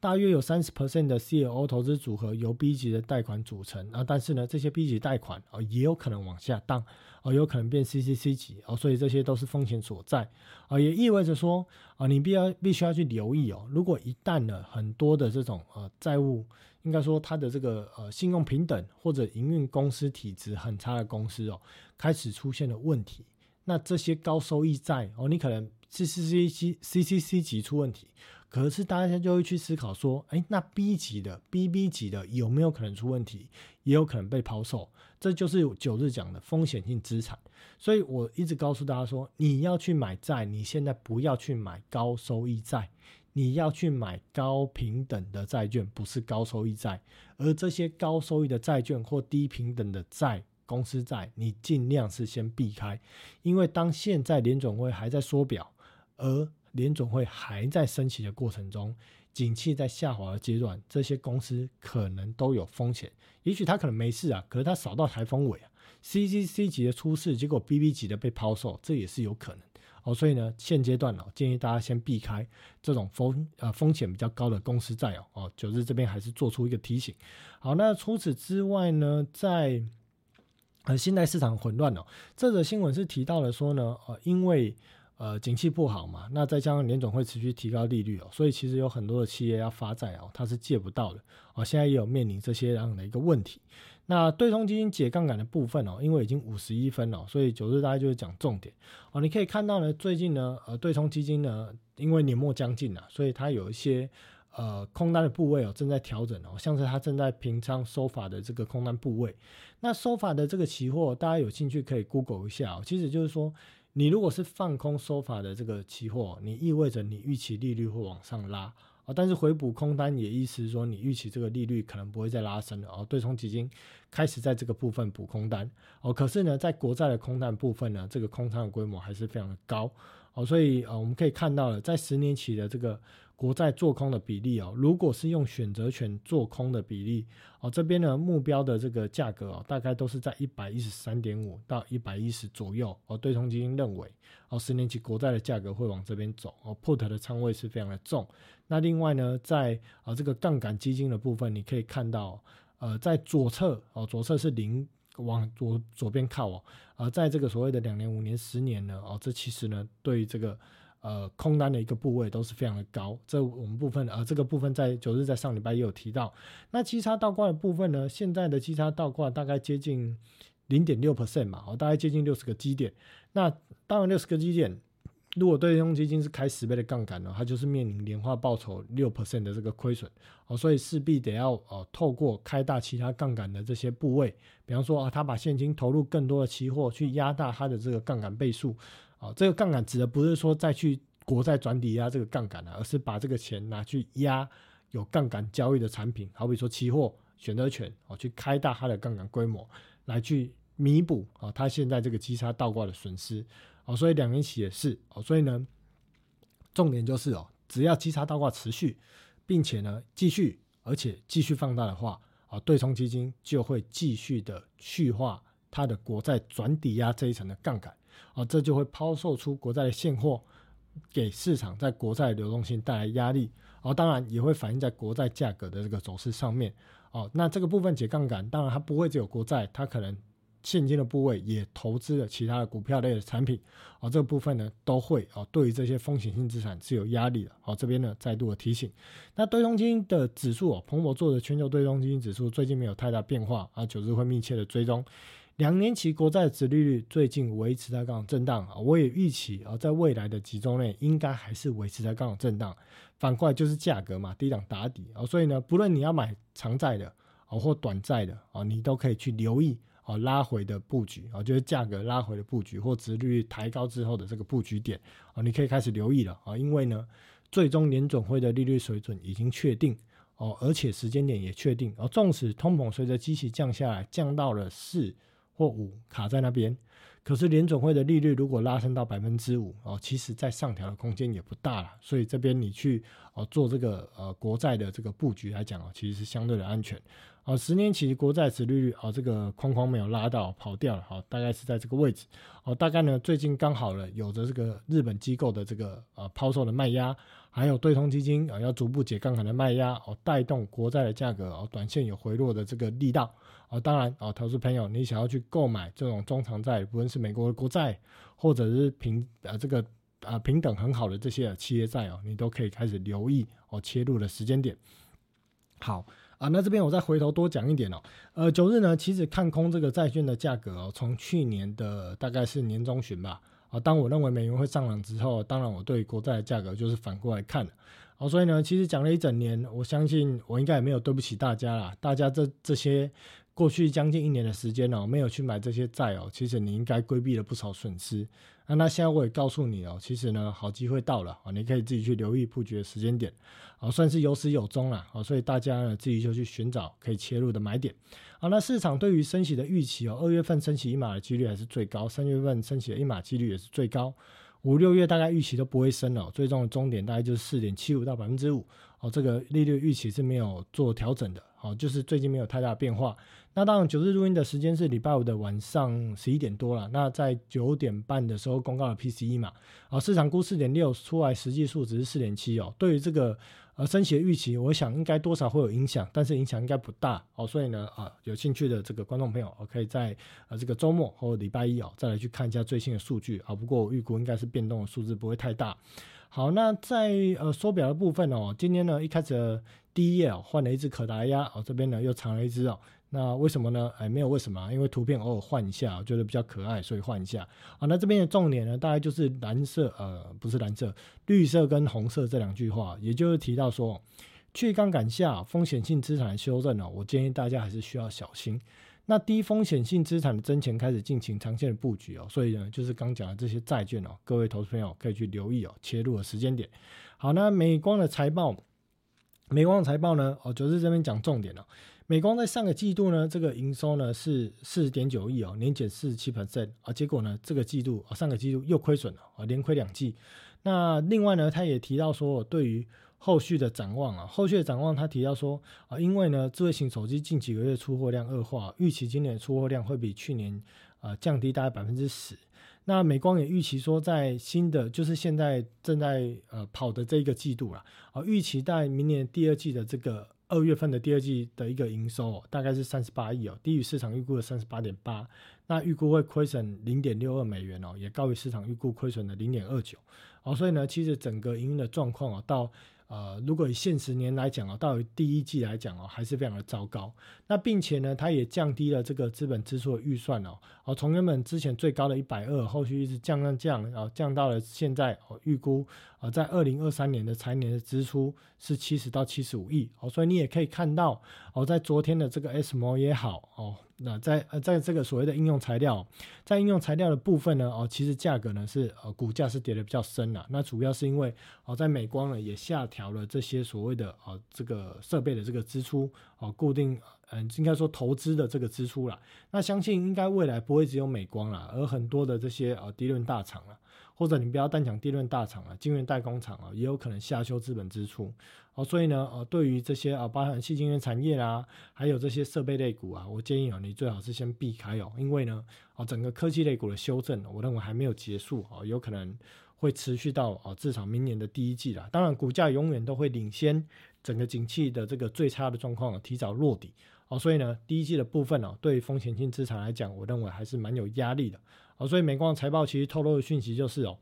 大约有三十 percent 的 CLO 投资组合由 B 级的贷款组成啊，但是呢，这些 B 级贷款啊，也有可能往下荡哦，有可能变 CCC 级哦，所以这些都是风险所在啊，也意味着说啊，你必要必须要去留意哦，如果一旦呢，很多的这种呃债务。应该说，它的这个呃信用平等或者营运公司体质很差的公司哦，开始出现了问题。那这些高收益债哦，你可能 C C C C C C C 级出问题，可是大家就会去思考说，哎，那 B 级的 B B 级的有没有可能出问题？也有可能被抛售。这就是九日讲的风险性资产。所以我一直告诉大家说，你要去买债，你现在不要去买高收益债。你要去买高平等的债券，不是高收益债，而这些高收益的债券或低平等的债、公司债，你尽量是先避开，因为当现在联总会还在缩表，而联总会还在升息的过程中，景气在下滑的阶段，这些公司可能都有风险。也许他可能没事啊，可是他扫到台风尾啊，C C C 级的出事，结果 B B 级的被抛售，这也是有可能。哦，所以呢，现阶段哦，建议大家先避开这种风呃风险比较高的公司债哦。哦，九日这边还是做出一个提醒。好，那除此之外呢，在呃现在市场混乱哦，这则新闻是提到了说呢，呃，因为呃景气不好嘛，那再加上联总会持续提高利率哦，所以其实有很多的企业要发债哦，它是借不到的哦，现在也有面临这些样的一个问题。那对冲基金解杠杆的部分哦，因为已经五十一分了，所以九日大家就是讲重点哦。你可以看到呢，最近呢，呃，对冲基金呢，因为年末将近了，所以它有一些呃空单的部位哦正在调整哦，像是它正在平仓收法的这个空单部位。那收法的这个期货，大家有兴趣可以 Google 一下哦。其实就是说，你如果是放空收法的这个期货，你意味着你预期利率会往上拉。啊，但是回补空单也意思是说，你预期这个利率可能不会再拉升了哦。对冲基金开始在这个部分补空单哦，可是呢，在国债的空单部分呢，这个空仓的规模还是非常的高哦，所以呃，我们可以看到了，在十年期的这个。国债做空的比例哦，如果是用选择权做空的比例哦，这边呢目标的这个价格哦，大概都是在一百一十三点五到一百一十左右哦。对冲基金认为哦，十年期国债的价格会往这边走哦，put 的仓位是非常的重。那另外呢，在啊这个杠杆基金的部分，你可以看到呃，在左侧哦，左侧是零往左左边靠哦，而在这个所谓的两年、五年、十年呢哦，这其实呢对于这个。呃，空单的一个部位都是非常的高，这我们部分呃，这个部分在九日在上礼拜也有提到。那基差倒挂的部分呢，现在的基差倒挂大概接近零点六 percent 嘛，哦，大概接近六十个基点。那当然六十个基点，如果对冲基金是开十倍的杠杆呢，它就是面临年化报酬六 percent 的这个亏损哦，所以势必得要呃透过开大其他杠杆的这些部位，比方说啊，他把现金投入更多的期货去压大它的这个杠杆倍数。哦，这个杠杆指的不是说再去国债转抵押这个杠杆了，而是把这个钱拿去压有杠杆交易的产品，好比说期货、选择权，哦，去开大它的杠杆规模，来去弥补啊，它现在这个基差倒挂的损失。哦，所以两年期也是哦，所以呢，重点就是哦，只要基差倒挂持续，并且呢继续，而且继续放大的话，啊，对冲基金就会继续的去化它的国债转抵押这一层的杠杆。啊，这就会抛售出国债的现货，给市场在国债流动性带来压力哦，当然也会反映在国债价格的这个走势上面哦。那这个部分解杠杆，当然它不会只有国债，它可能现金的部位也投资了其他的股票类的产品哦。这个部分呢都会哦，对于这些风险性资产是有压力的。好，这边呢再度的提醒，那对冲基金的指数哦，彭博做的全球对冲基金指数最近没有太大变化啊，九日会密切的追踪。两年期国债殖利率最近维持在杠震荡啊，我也预期啊，在未来的几周内应该还是维持在杠震荡。反过来就是价格嘛，低档打底啊，所以呢，不论你要买长债的啊或短债的啊，你都可以去留意啊拉回的布局啊，就是价格拉回的布局或值率抬高之后的这个布局点啊，你可以开始留意了啊，因为呢，最终联准会的利率水准已经确定哦，而且时间点也确定哦，纵使通膨随着机器降下来，降到了四。或五卡在那边，可是联总会的利率如果拉升到百分之五哦，其实再上调的空间也不大了，所以这边你去哦做这个呃国债的这个布局来讲哦，其实是相对的安全。啊，十年期国债殖利率啊，这个框框没有拉到，跑掉了，好，大概是在这个位置。哦，大概呢，最近刚好了，有着这个日本机构的这个呃抛售的卖压，还有对冲基金啊要逐步解杠杆的卖压，哦，带动国债的价格哦，短线有回落的这个力道。哦，当然哦，投资朋友，你想要去购买这种中长债，不论是美国的国债，或者是平呃这个啊平等很好的这些企业债哦，你都可以开始留意哦切入的时间点。好。啊，那这边我再回头多讲一点哦。呃，九日呢，其实看空这个债券的价格哦，从去年的大概是年中旬吧。啊，当我认为美元会上涨之后，当然我对国债的价格就是反过来看了。哦，所以呢，其实讲了一整年，我相信我应该也没有对不起大家啦。大家这这些。过去将近一年的时间哦，没有去买这些债哦，其实你应该规避了不少损失。那那现在我也告诉你哦，其实呢，好机会到了啊，你可以自己去留意布局的时间点，啊，算是有始有终啦啊，所以大家呢自己就去寻找可以切入的买点。好，那市场对于升息的预期哦，二月份升息一码的几率还是最高，三月份升息的一码几率也是最高，五六月大概预期都不会升了，最终的终点大概就是四点七五到百分之五，哦，这个利率预期是没有做调整的，哦，就是最近没有太大变化。那当然，九日录音的时间是礼拜五的晚上十一点多了。那在九点半的时候公告了 PCE 嘛，啊，市场估四点六，出来实际数值是四点七哦。对于这个呃升息的预期，我想应该多少会有影响，但是影响应该不大哦。所以呢，啊，有兴趣的这个观众朋友，可以在呃这个周末或礼拜一哦，再来去看一下最新的数据啊。不过我预估应该是变动的数字不会太大。好，那在呃缩表的部分哦，今天呢一开始第一页哦换了一只可达鸭哦，这边呢又藏了一只哦。那为什么呢？哎，没有为什么，因为图片偶尔换一下，我觉得比较可爱，所以换一下。啊，那这边的重点呢，大概就是蓝色，呃，不是蓝色，绿色跟红色这两句话，也就是提到说，去杠杆下风险性资产的修正呢，我建议大家还是需要小心。那低风险性资产的增钱开始进行长线的布局哦，所以呢，就是刚讲的这些债券哦，各位投资朋友可以去留意哦，切入的时间点。好，那美光的财报，美光的财报呢，哦，就是这边讲重点了。美光在上个季度呢，这个营收呢是四十点九亿哦，年减四十七百分点啊，结果呢这个季度啊上个季度又亏损了啊，连亏两季。那另外呢，他也提到说，对于后续的展望啊，后续的展望他提到说啊，因为呢智慧型手机近几个月出货量恶化，预期今年出货量会比去年啊降低大概百分之十。那美光也预期说，在新的就是现在正在呃跑的这一个季度了啊，预期在明年第二季的这个。二月份的第二季的一个营收大概是三十八亿哦，低于市场预估的三十八点八，那预估会亏损零点六二美元哦，也高于市场预估亏损的零点二九哦，所以呢，其实整个营运的状况哦，到。呃，如果以现十年来讲哦，到第一季来讲哦，还是非常的糟糕。那并且呢，它也降低了这个资本支出的预算哦，哦，从原本之前最高的一百二，后续一直降降降，然后降到了现在哦，预估啊，在二零二三年的财年的支出是七十到七十五亿哦，所以你也可以看到哦，在昨天的这个 S 模也好哦。那在呃，在这个所谓的应用材料，在应用材料的部分呢，哦，其实价格呢是呃股价是跌的比较深了。那主要是因为哦，在美光呢也下调了这些所谓的啊这个设备的这个支出哦，固定嗯应该说投资的这个支出啦。那相信应该未来不会只有美光了，而很多的这些呃低润大厂了。或者你不要单讲低润大厂啊，晶圆代工厂啊，也有可能下修资本支出哦。所以呢，呃，对于这些啊，包含细晶圆产业啦，还有这些设备类股啊，我建议啊，你最好是先避开哦，因为呢，啊，整个科技类股的修正，我认为还没有结束哦，有可能。会持续到啊至少明年的第一季啦。当然，股价永远都会领先整个景气的这个最差的状况提早落底哦。所以呢，第一季的部分哦，对风险性资产来讲，我认为还是蛮有压力的哦。所以美光财报其实透露的讯息就是哦，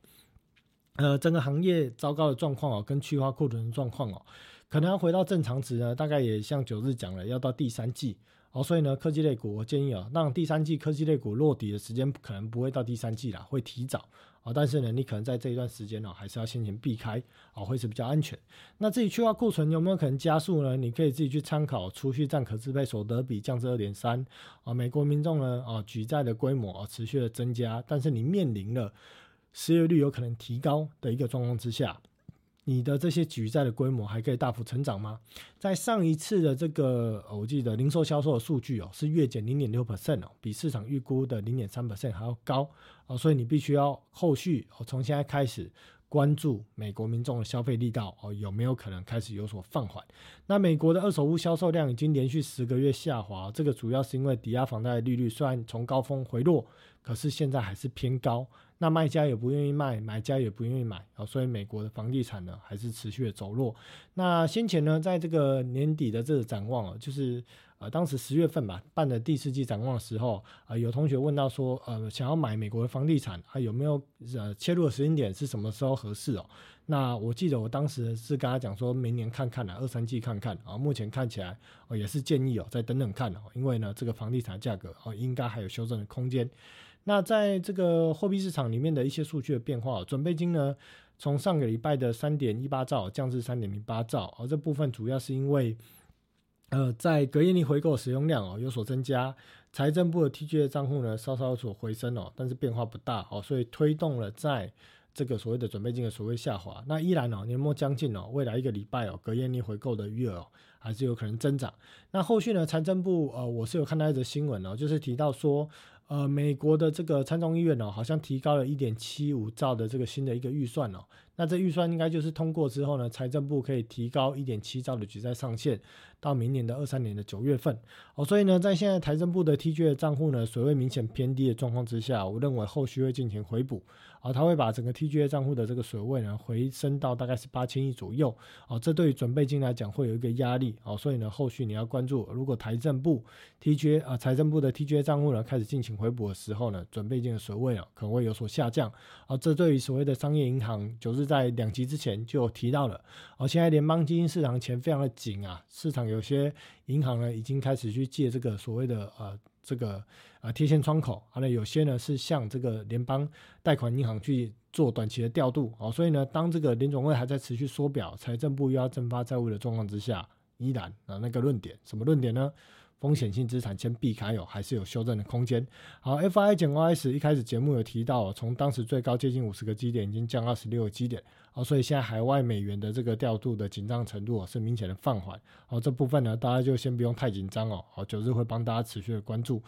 呃，整个行业糟糕的状况哦，跟去化库存的状况哦，可能要回到正常值呢，大概也像九日讲了，要到第三季。哦，所以呢，科技类股我建议啊，让第三季科技类股落底的时间可能不会到第三季啦，会提早啊。但是呢，你可能在这一段时间呢，还是要先行避开啊，会是比较安全。那自己去化库存有没有可能加速呢？你可以自己去参考储蓄占可支配所得比降至二点三啊。美国民众呢啊举债的规模啊持续的增加，但是你面临了失业率有可能提高的一个状况之下。你的这些举债的规模还可以大幅成长吗？在上一次的这个，我记得零售销售的数据哦，是月减零点六 percent 哦，比市场预估的零点三 percent 还要高哦，所以你必须要后续哦，从现在开始关注美国民众的消费力道哦，有没有可能开始有所放缓？那美国的二手屋销售量已经连续十个月下滑，这个主要是因为抵押房贷利率虽然从高峰回落，可是现在还是偏高。那卖家也不愿意卖，买家也不愿意买啊，所以美国的房地产呢还是持续的走弱。那先前呢，在这个年底的这个展望啊，就是呃当时十月份吧办的第四季展望的时候啊，有同学问到说，呃想要买美国的房地产啊，有没有呃切入的时间点是什么时候合适哦？那我记得我当时是跟他讲说，明年看看啊，二三季看看啊，目前看起来哦也是建议哦再等等看哦，因为呢这个房地产价格哦应该还有修正的空间。那在这个货币市场里面的一些数据的变化，准备金呢，从上个礼拜的三点一八兆降至三点零八兆，而这部分主要是因为，呃，在隔夜逆回购使用量哦有所增加，财政部的 TGA 账户呢稍稍有所回升哦，但是变化不大哦，所以推动了在这个所谓的准备金的所谓下滑。那依然哦年末将近哦，未来一个礼拜哦隔夜逆回购的余额还是有可能增长。那后续呢，财政部呃我是有看到一则新闻哦，就是提到说。呃，美国的这个参众议院呢，好像提高了一点七五兆的这个新的一个预算呢。那这预算应该就是通过之后呢，财政部可以提高一点七兆的举债上限，到明年的二三年的九月份哦。所以呢，在现在财政部的 TG 的账户呢，水位明显偏低的状况之下，我认为后续会进行回补。啊，他会把整个 TGA 账户的这个水位呢回升到大概是八千亿左右，哦，这对于准备金来讲会有一个压力，哦，所以呢，后续你要关注，如果财政部 TGA 啊，财政部的 TGA 账户呢开始进行回补的时候呢，准备金的水位啊可能会有所下降，啊，这对于所谓的商业银行，就是在两集之前就有提到了，哦，现在联邦基金市场钱非常的紧啊，市场有些银行呢已经开始去借这个所谓的呃。这个啊贴现窗口，啊，那有些呢是向这个联邦贷款银行去做短期的调度，哦，所以呢，当这个联总会还在持续缩表，财政部又要增发债务的状况之下，依然啊那个论点，什么论点呢？风险性资产先避开哦，还是有修正的空间。好，F I 减 O S 一开始节目有提到，从当时最高接近五十个基点，已经降二十六个基点，哦，所以现在海外美元的这个调度的紧张程度是明显的放缓。好，这部分呢，大家就先不用太紧张哦。好，九日会帮大家持续的关注。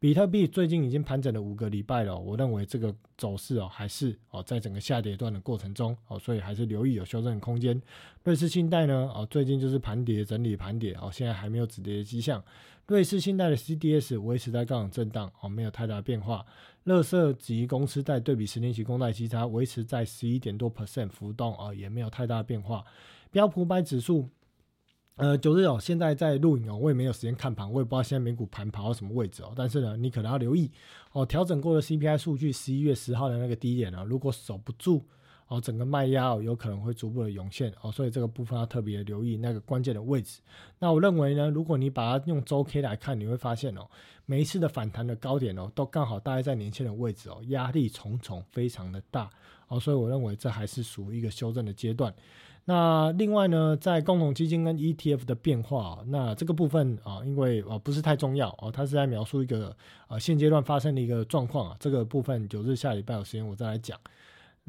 比特币最近已经盘整了五个礼拜了，我认为这个走势哦，还是哦，在整个下跌段的过程中哦，所以还是留意有修正空间。瑞士信贷呢，哦，最近就是盘跌整理盘跌哦，现在还没有止跌的迹象。瑞士信贷的 CDS 维持在高档震荡哦，没有太大变化。乐色级公司贷对比十年期公债息差维持在十一点多 percent 浮动哦，也没有太大变化。标普百指数。呃，九日哦，现在在录影哦，我也没有时间看盘，我也不知道现在美股盘跑到什么位置哦。但是呢，你可能要留意哦，调整过的 CPI 数据，十一月十号的那个低点呢，如果守不住哦，整个卖压，有可能会逐步的涌现哦，所以这个部分要特别留意那个关键的位置。那我认为呢，如果你把它用周 K 来看，你会发现哦，每一次的反弹的高点哦，都刚好大概在年线的位置哦，压力重重，非常的大哦，所以我认为这还是属于一个修正的阶段。那另外呢，在共同基金跟 ETF 的变化，那这个部分啊，因为啊不是太重要哦，它是在描述一个呃现阶段发生的一个状况啊，这个部分九日下礼拜有时间我再来讲。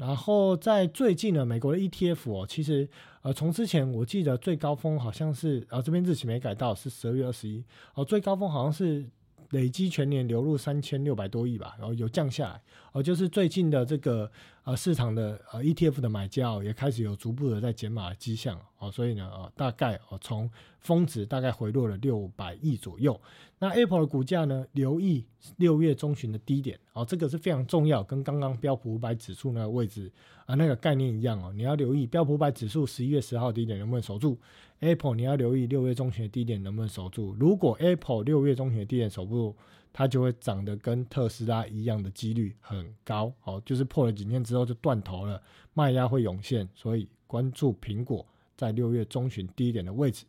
然后在最近呢，美国的 ETF 哦，其实呃从之前我记得最高峰好像是啊这边日期没改到是十二月二十一哦，最高峰好像是。累积全年流入三千六百多亿吧，然后有降下来，哦，就是最近的这个呃市场的呃 ETF 的买家哦，也开始有逐步的在减码的迹象哦，所以呢，呃，大概哦从峰值大概回落了六百亿左右。那 Apple 的股价呢，留意六月中旬的低点哦，这个是非常重要，跟刚刚标普五百指数那个位置啊那个概念一样哦。你要留意标普五百指数十一月十号低点能不能守住，Apple 你要留意六月中旬的低点能不能守住。如果 Apple 六月中旬的低点守不住，它就会涨得跟特斯拉一样的几率很高哦，就是破了几天之后就断头了，卖压会涌现，所以关注苹果在六月中旬低点的位置。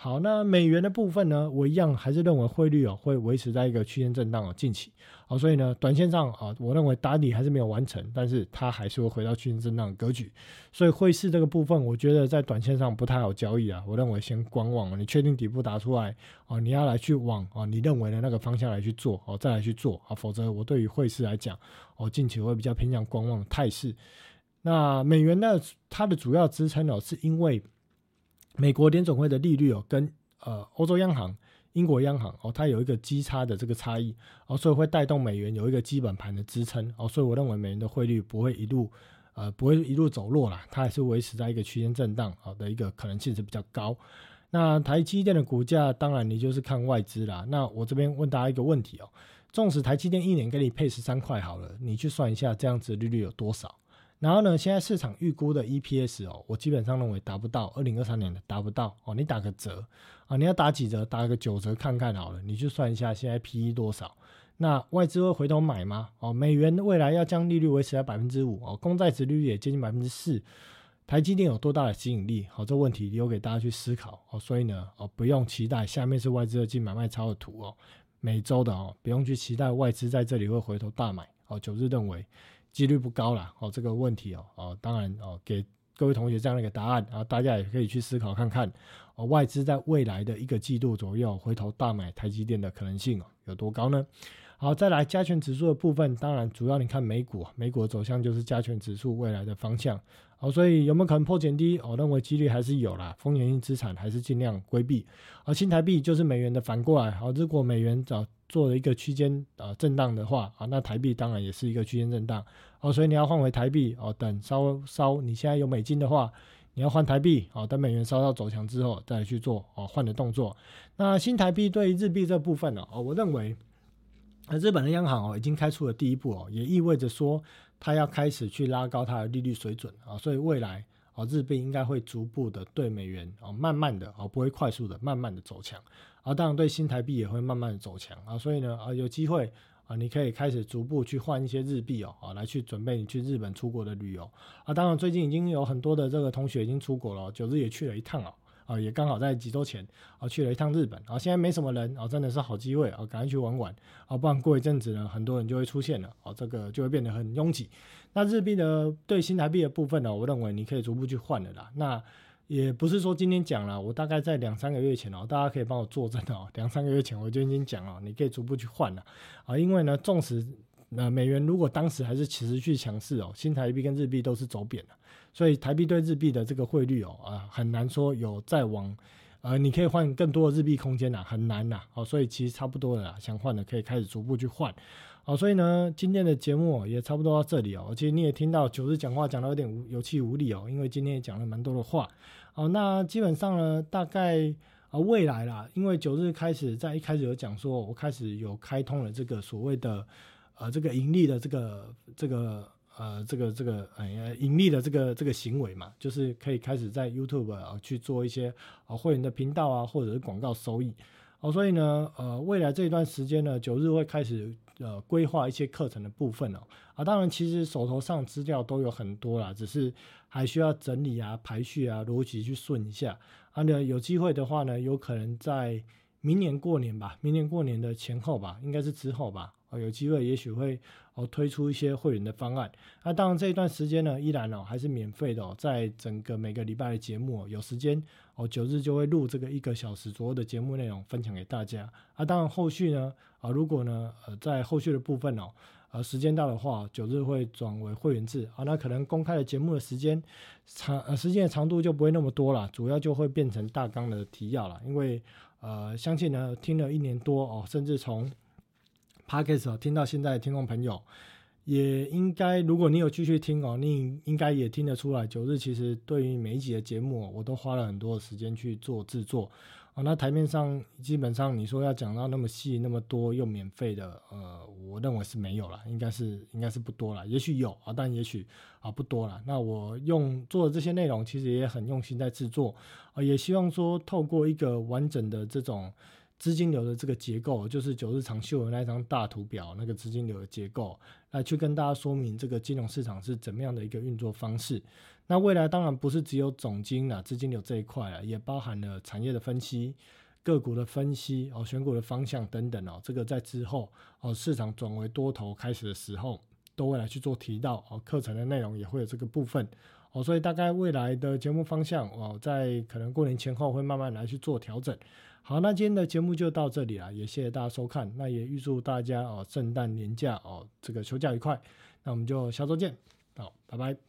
好，那美元的部分呢？我一样还是认为汇率哦会维持在一个区间震荡哦，近期好，所以呢，短线上啊，我认为打底还是没有完成，但是它还是会回到区间震荡格局。所以汇市这个部分，我觉得在短线上不太好交易啊。我认为先观望，你确定底部打出来哦，你要来去往哦你认为的那个方向来去做哦，再来去做啊，否则我对于汇市来讲哦，近期会比较偏向观望态势。那美元呢，它的主要支撑哦，是因为。美国联总会的利率哦，跟呃欧洲央行、英国央行哦，它有一个基差的这个差异哦，所以会带动美元有一个基本盘的支撑哦，所以我认为美元的汇率不会一路呃不会一路走弱啦，它还是维持在一个区间震荡好的一个可能性是比较高。那台积电的股价，当然你就是看外资啦。那我这边问大家一个问题哦，纵使台积电一年给你配十三块好了，你去算一下这样子利率有多少？然后呢？现在市场预估的 EPS 哦，我基本上认为达不到二零二三年的达不到哦。你打个折啊，你要打几折？打个九折看看好了。你就算一下现在 PE 多少？那外资会回头买吗？哦，美元未来要将利率维持在百分之五哦，公债值率也接近百分之四。台积电有多大的吸引力？好，这问题留给大家去思考哦。所以呢，哦，不用期待下面是外资的净买卖超的图哦，每周的哦，不用去期待外资在这里会回头大买哦。九日认为。几率不高啦，哦，这个问题哦，哦，当然哦，给各位同学这样的一个答案，然后大家也可以去思考看看，哦，外资在未来的一个季度左右回头大买台积电的可能性哦有多高呢？好，再来加权指数的部分，当然主要你看美股，美股的走向就是加权指数未来的方向。好，所以有没有可能破减低？我认为几率还是有啦，风险性资产还是尽量规避。而新台币就是美元的反过来。好，如果美元早做了一个区间啊震荡的话，啊，那台币当然也是一个区间震荡。哦，所以你要换回台币哦，等稍稍你现在有美金的话，你要换台币哦，等美元稍稍走强之后再去做哦换的动作。那新台币对日币这部分呢？哦，我认为。那日本的央行哦，已经开出了第一步哦，也意味着说，它要开始去拉高它的利率水准啊，所以未来哦，日币应该会逐步的对美元哦，慢慢的哦，不会快速的，慢慢的走强，啊，当然对新台币也会慢慢走强啊，所以呢啊，有机会啊，你可以开始逐步去换一些日币哦，啊，来去准备你去日本出国的旅游啊，当然最近已经有很多的这个同学已经出国了，九日也去了一趟哦。啊，也刚好在几周前啊去了一趟日本，啊现在没什么人，啊真的是好机会，啊赶快去玩玩，啊不然过一阵子呢，很多人就会出现了，啊这个就会变得很拥挤。那日币的对新台币的部分呢，我认为你可以逐步去换的啦。那也不是说今天讲了，我大概在两三个月前哦，大家可以帮我作证哦，两三个月前我就已经讲了，你可以逐步去换了，啊因为呢，纵使那美元如果当时还是持续强势哦，新台币跟日币都是走贬的。所以台币对日币的这个汇率哦啊很难说有再往，呃你可以换更多的日币空间呐，很难呐，哦所以其实差不多了，想换的可以开始逐步去换，好所以呢今天的节目也差不多到这里哦，其实你也听到九日讲话讲到有点有气无力哦，因为今天也讲了蛮多的话，哦那基本上呢大概啊未来啦，因为九日开始在一开始有讲说，我开始有开通了这个所谓的呃这个盈利的这个这个。呃，这个这个呃盈利的这个这个行为嘛，就是可以开始在 YouTube 啊去做一些啊会员的频道啊，或者是广告收益。哦，所以呢，呃，未来这一段时间呢，九日会开始呃规划一些课程的部分哦。啊，当然，其实手头上资料都有很多啦，只是还需要整理啊、排序啊、逻辑去顺一下。啊，呢，有机会的话呢，有可能在明年过年吧，明年过年的前后吧，应该是之后吧。哦，有机会也许会哦推出一些会员的方案。那当然这一段时间呢，依然哦还是免费的哦，在整个每个礼拜的节目有时间哦九日就会录这个一个小时左右的节目内容分享给大家。啊，当然后续呢啊如果呢呃在后续的部分哦呃时间到的话，九日会转为会员制啊，那可能公开的节目的时间长呃时间的长度就不会那么多了，主要就会变成大纲的提要了。因为呃相信呢听了一年多哦，甚至从 Podcast 听到现在的听众朋友，也应该，如果你有继续听哦，你应该也听得出来，九日其实对于每一集的节目，我都花了很多的时间去做制作哦，那台面上基本上你说要讲到那么细、那么多又免费的，呃，我认为是没有了，应该是应该是不多了，也许有啊，但也许啊不多了。那我用做的这些内容，其实也很用心在制作，啊，也希望说透过一个完整的这种资金流的这个结构，就是九日长秀的那张大图表那个资金流的结构，来去跟大家说明这个金融市场是怎么样的一个运作方式。那未来当然不是只有总金啊、资金流这一块啊，也包含了产业的分析、个股的分析哦、选股的方向等等哦。这个在之后哦，市场转为多头开始的时候，都会来去做提到哦。课程的内容也会有这个部分哦，所以大概未来的节目方向哦，在可能过年前后会慢慢来去做调整。好，那今天的节目就到这里了，也谢谢大家收看。那也预祝大家哦，圣诞年假哦，这个休假愉快。那我们就下周见，好，拜拜。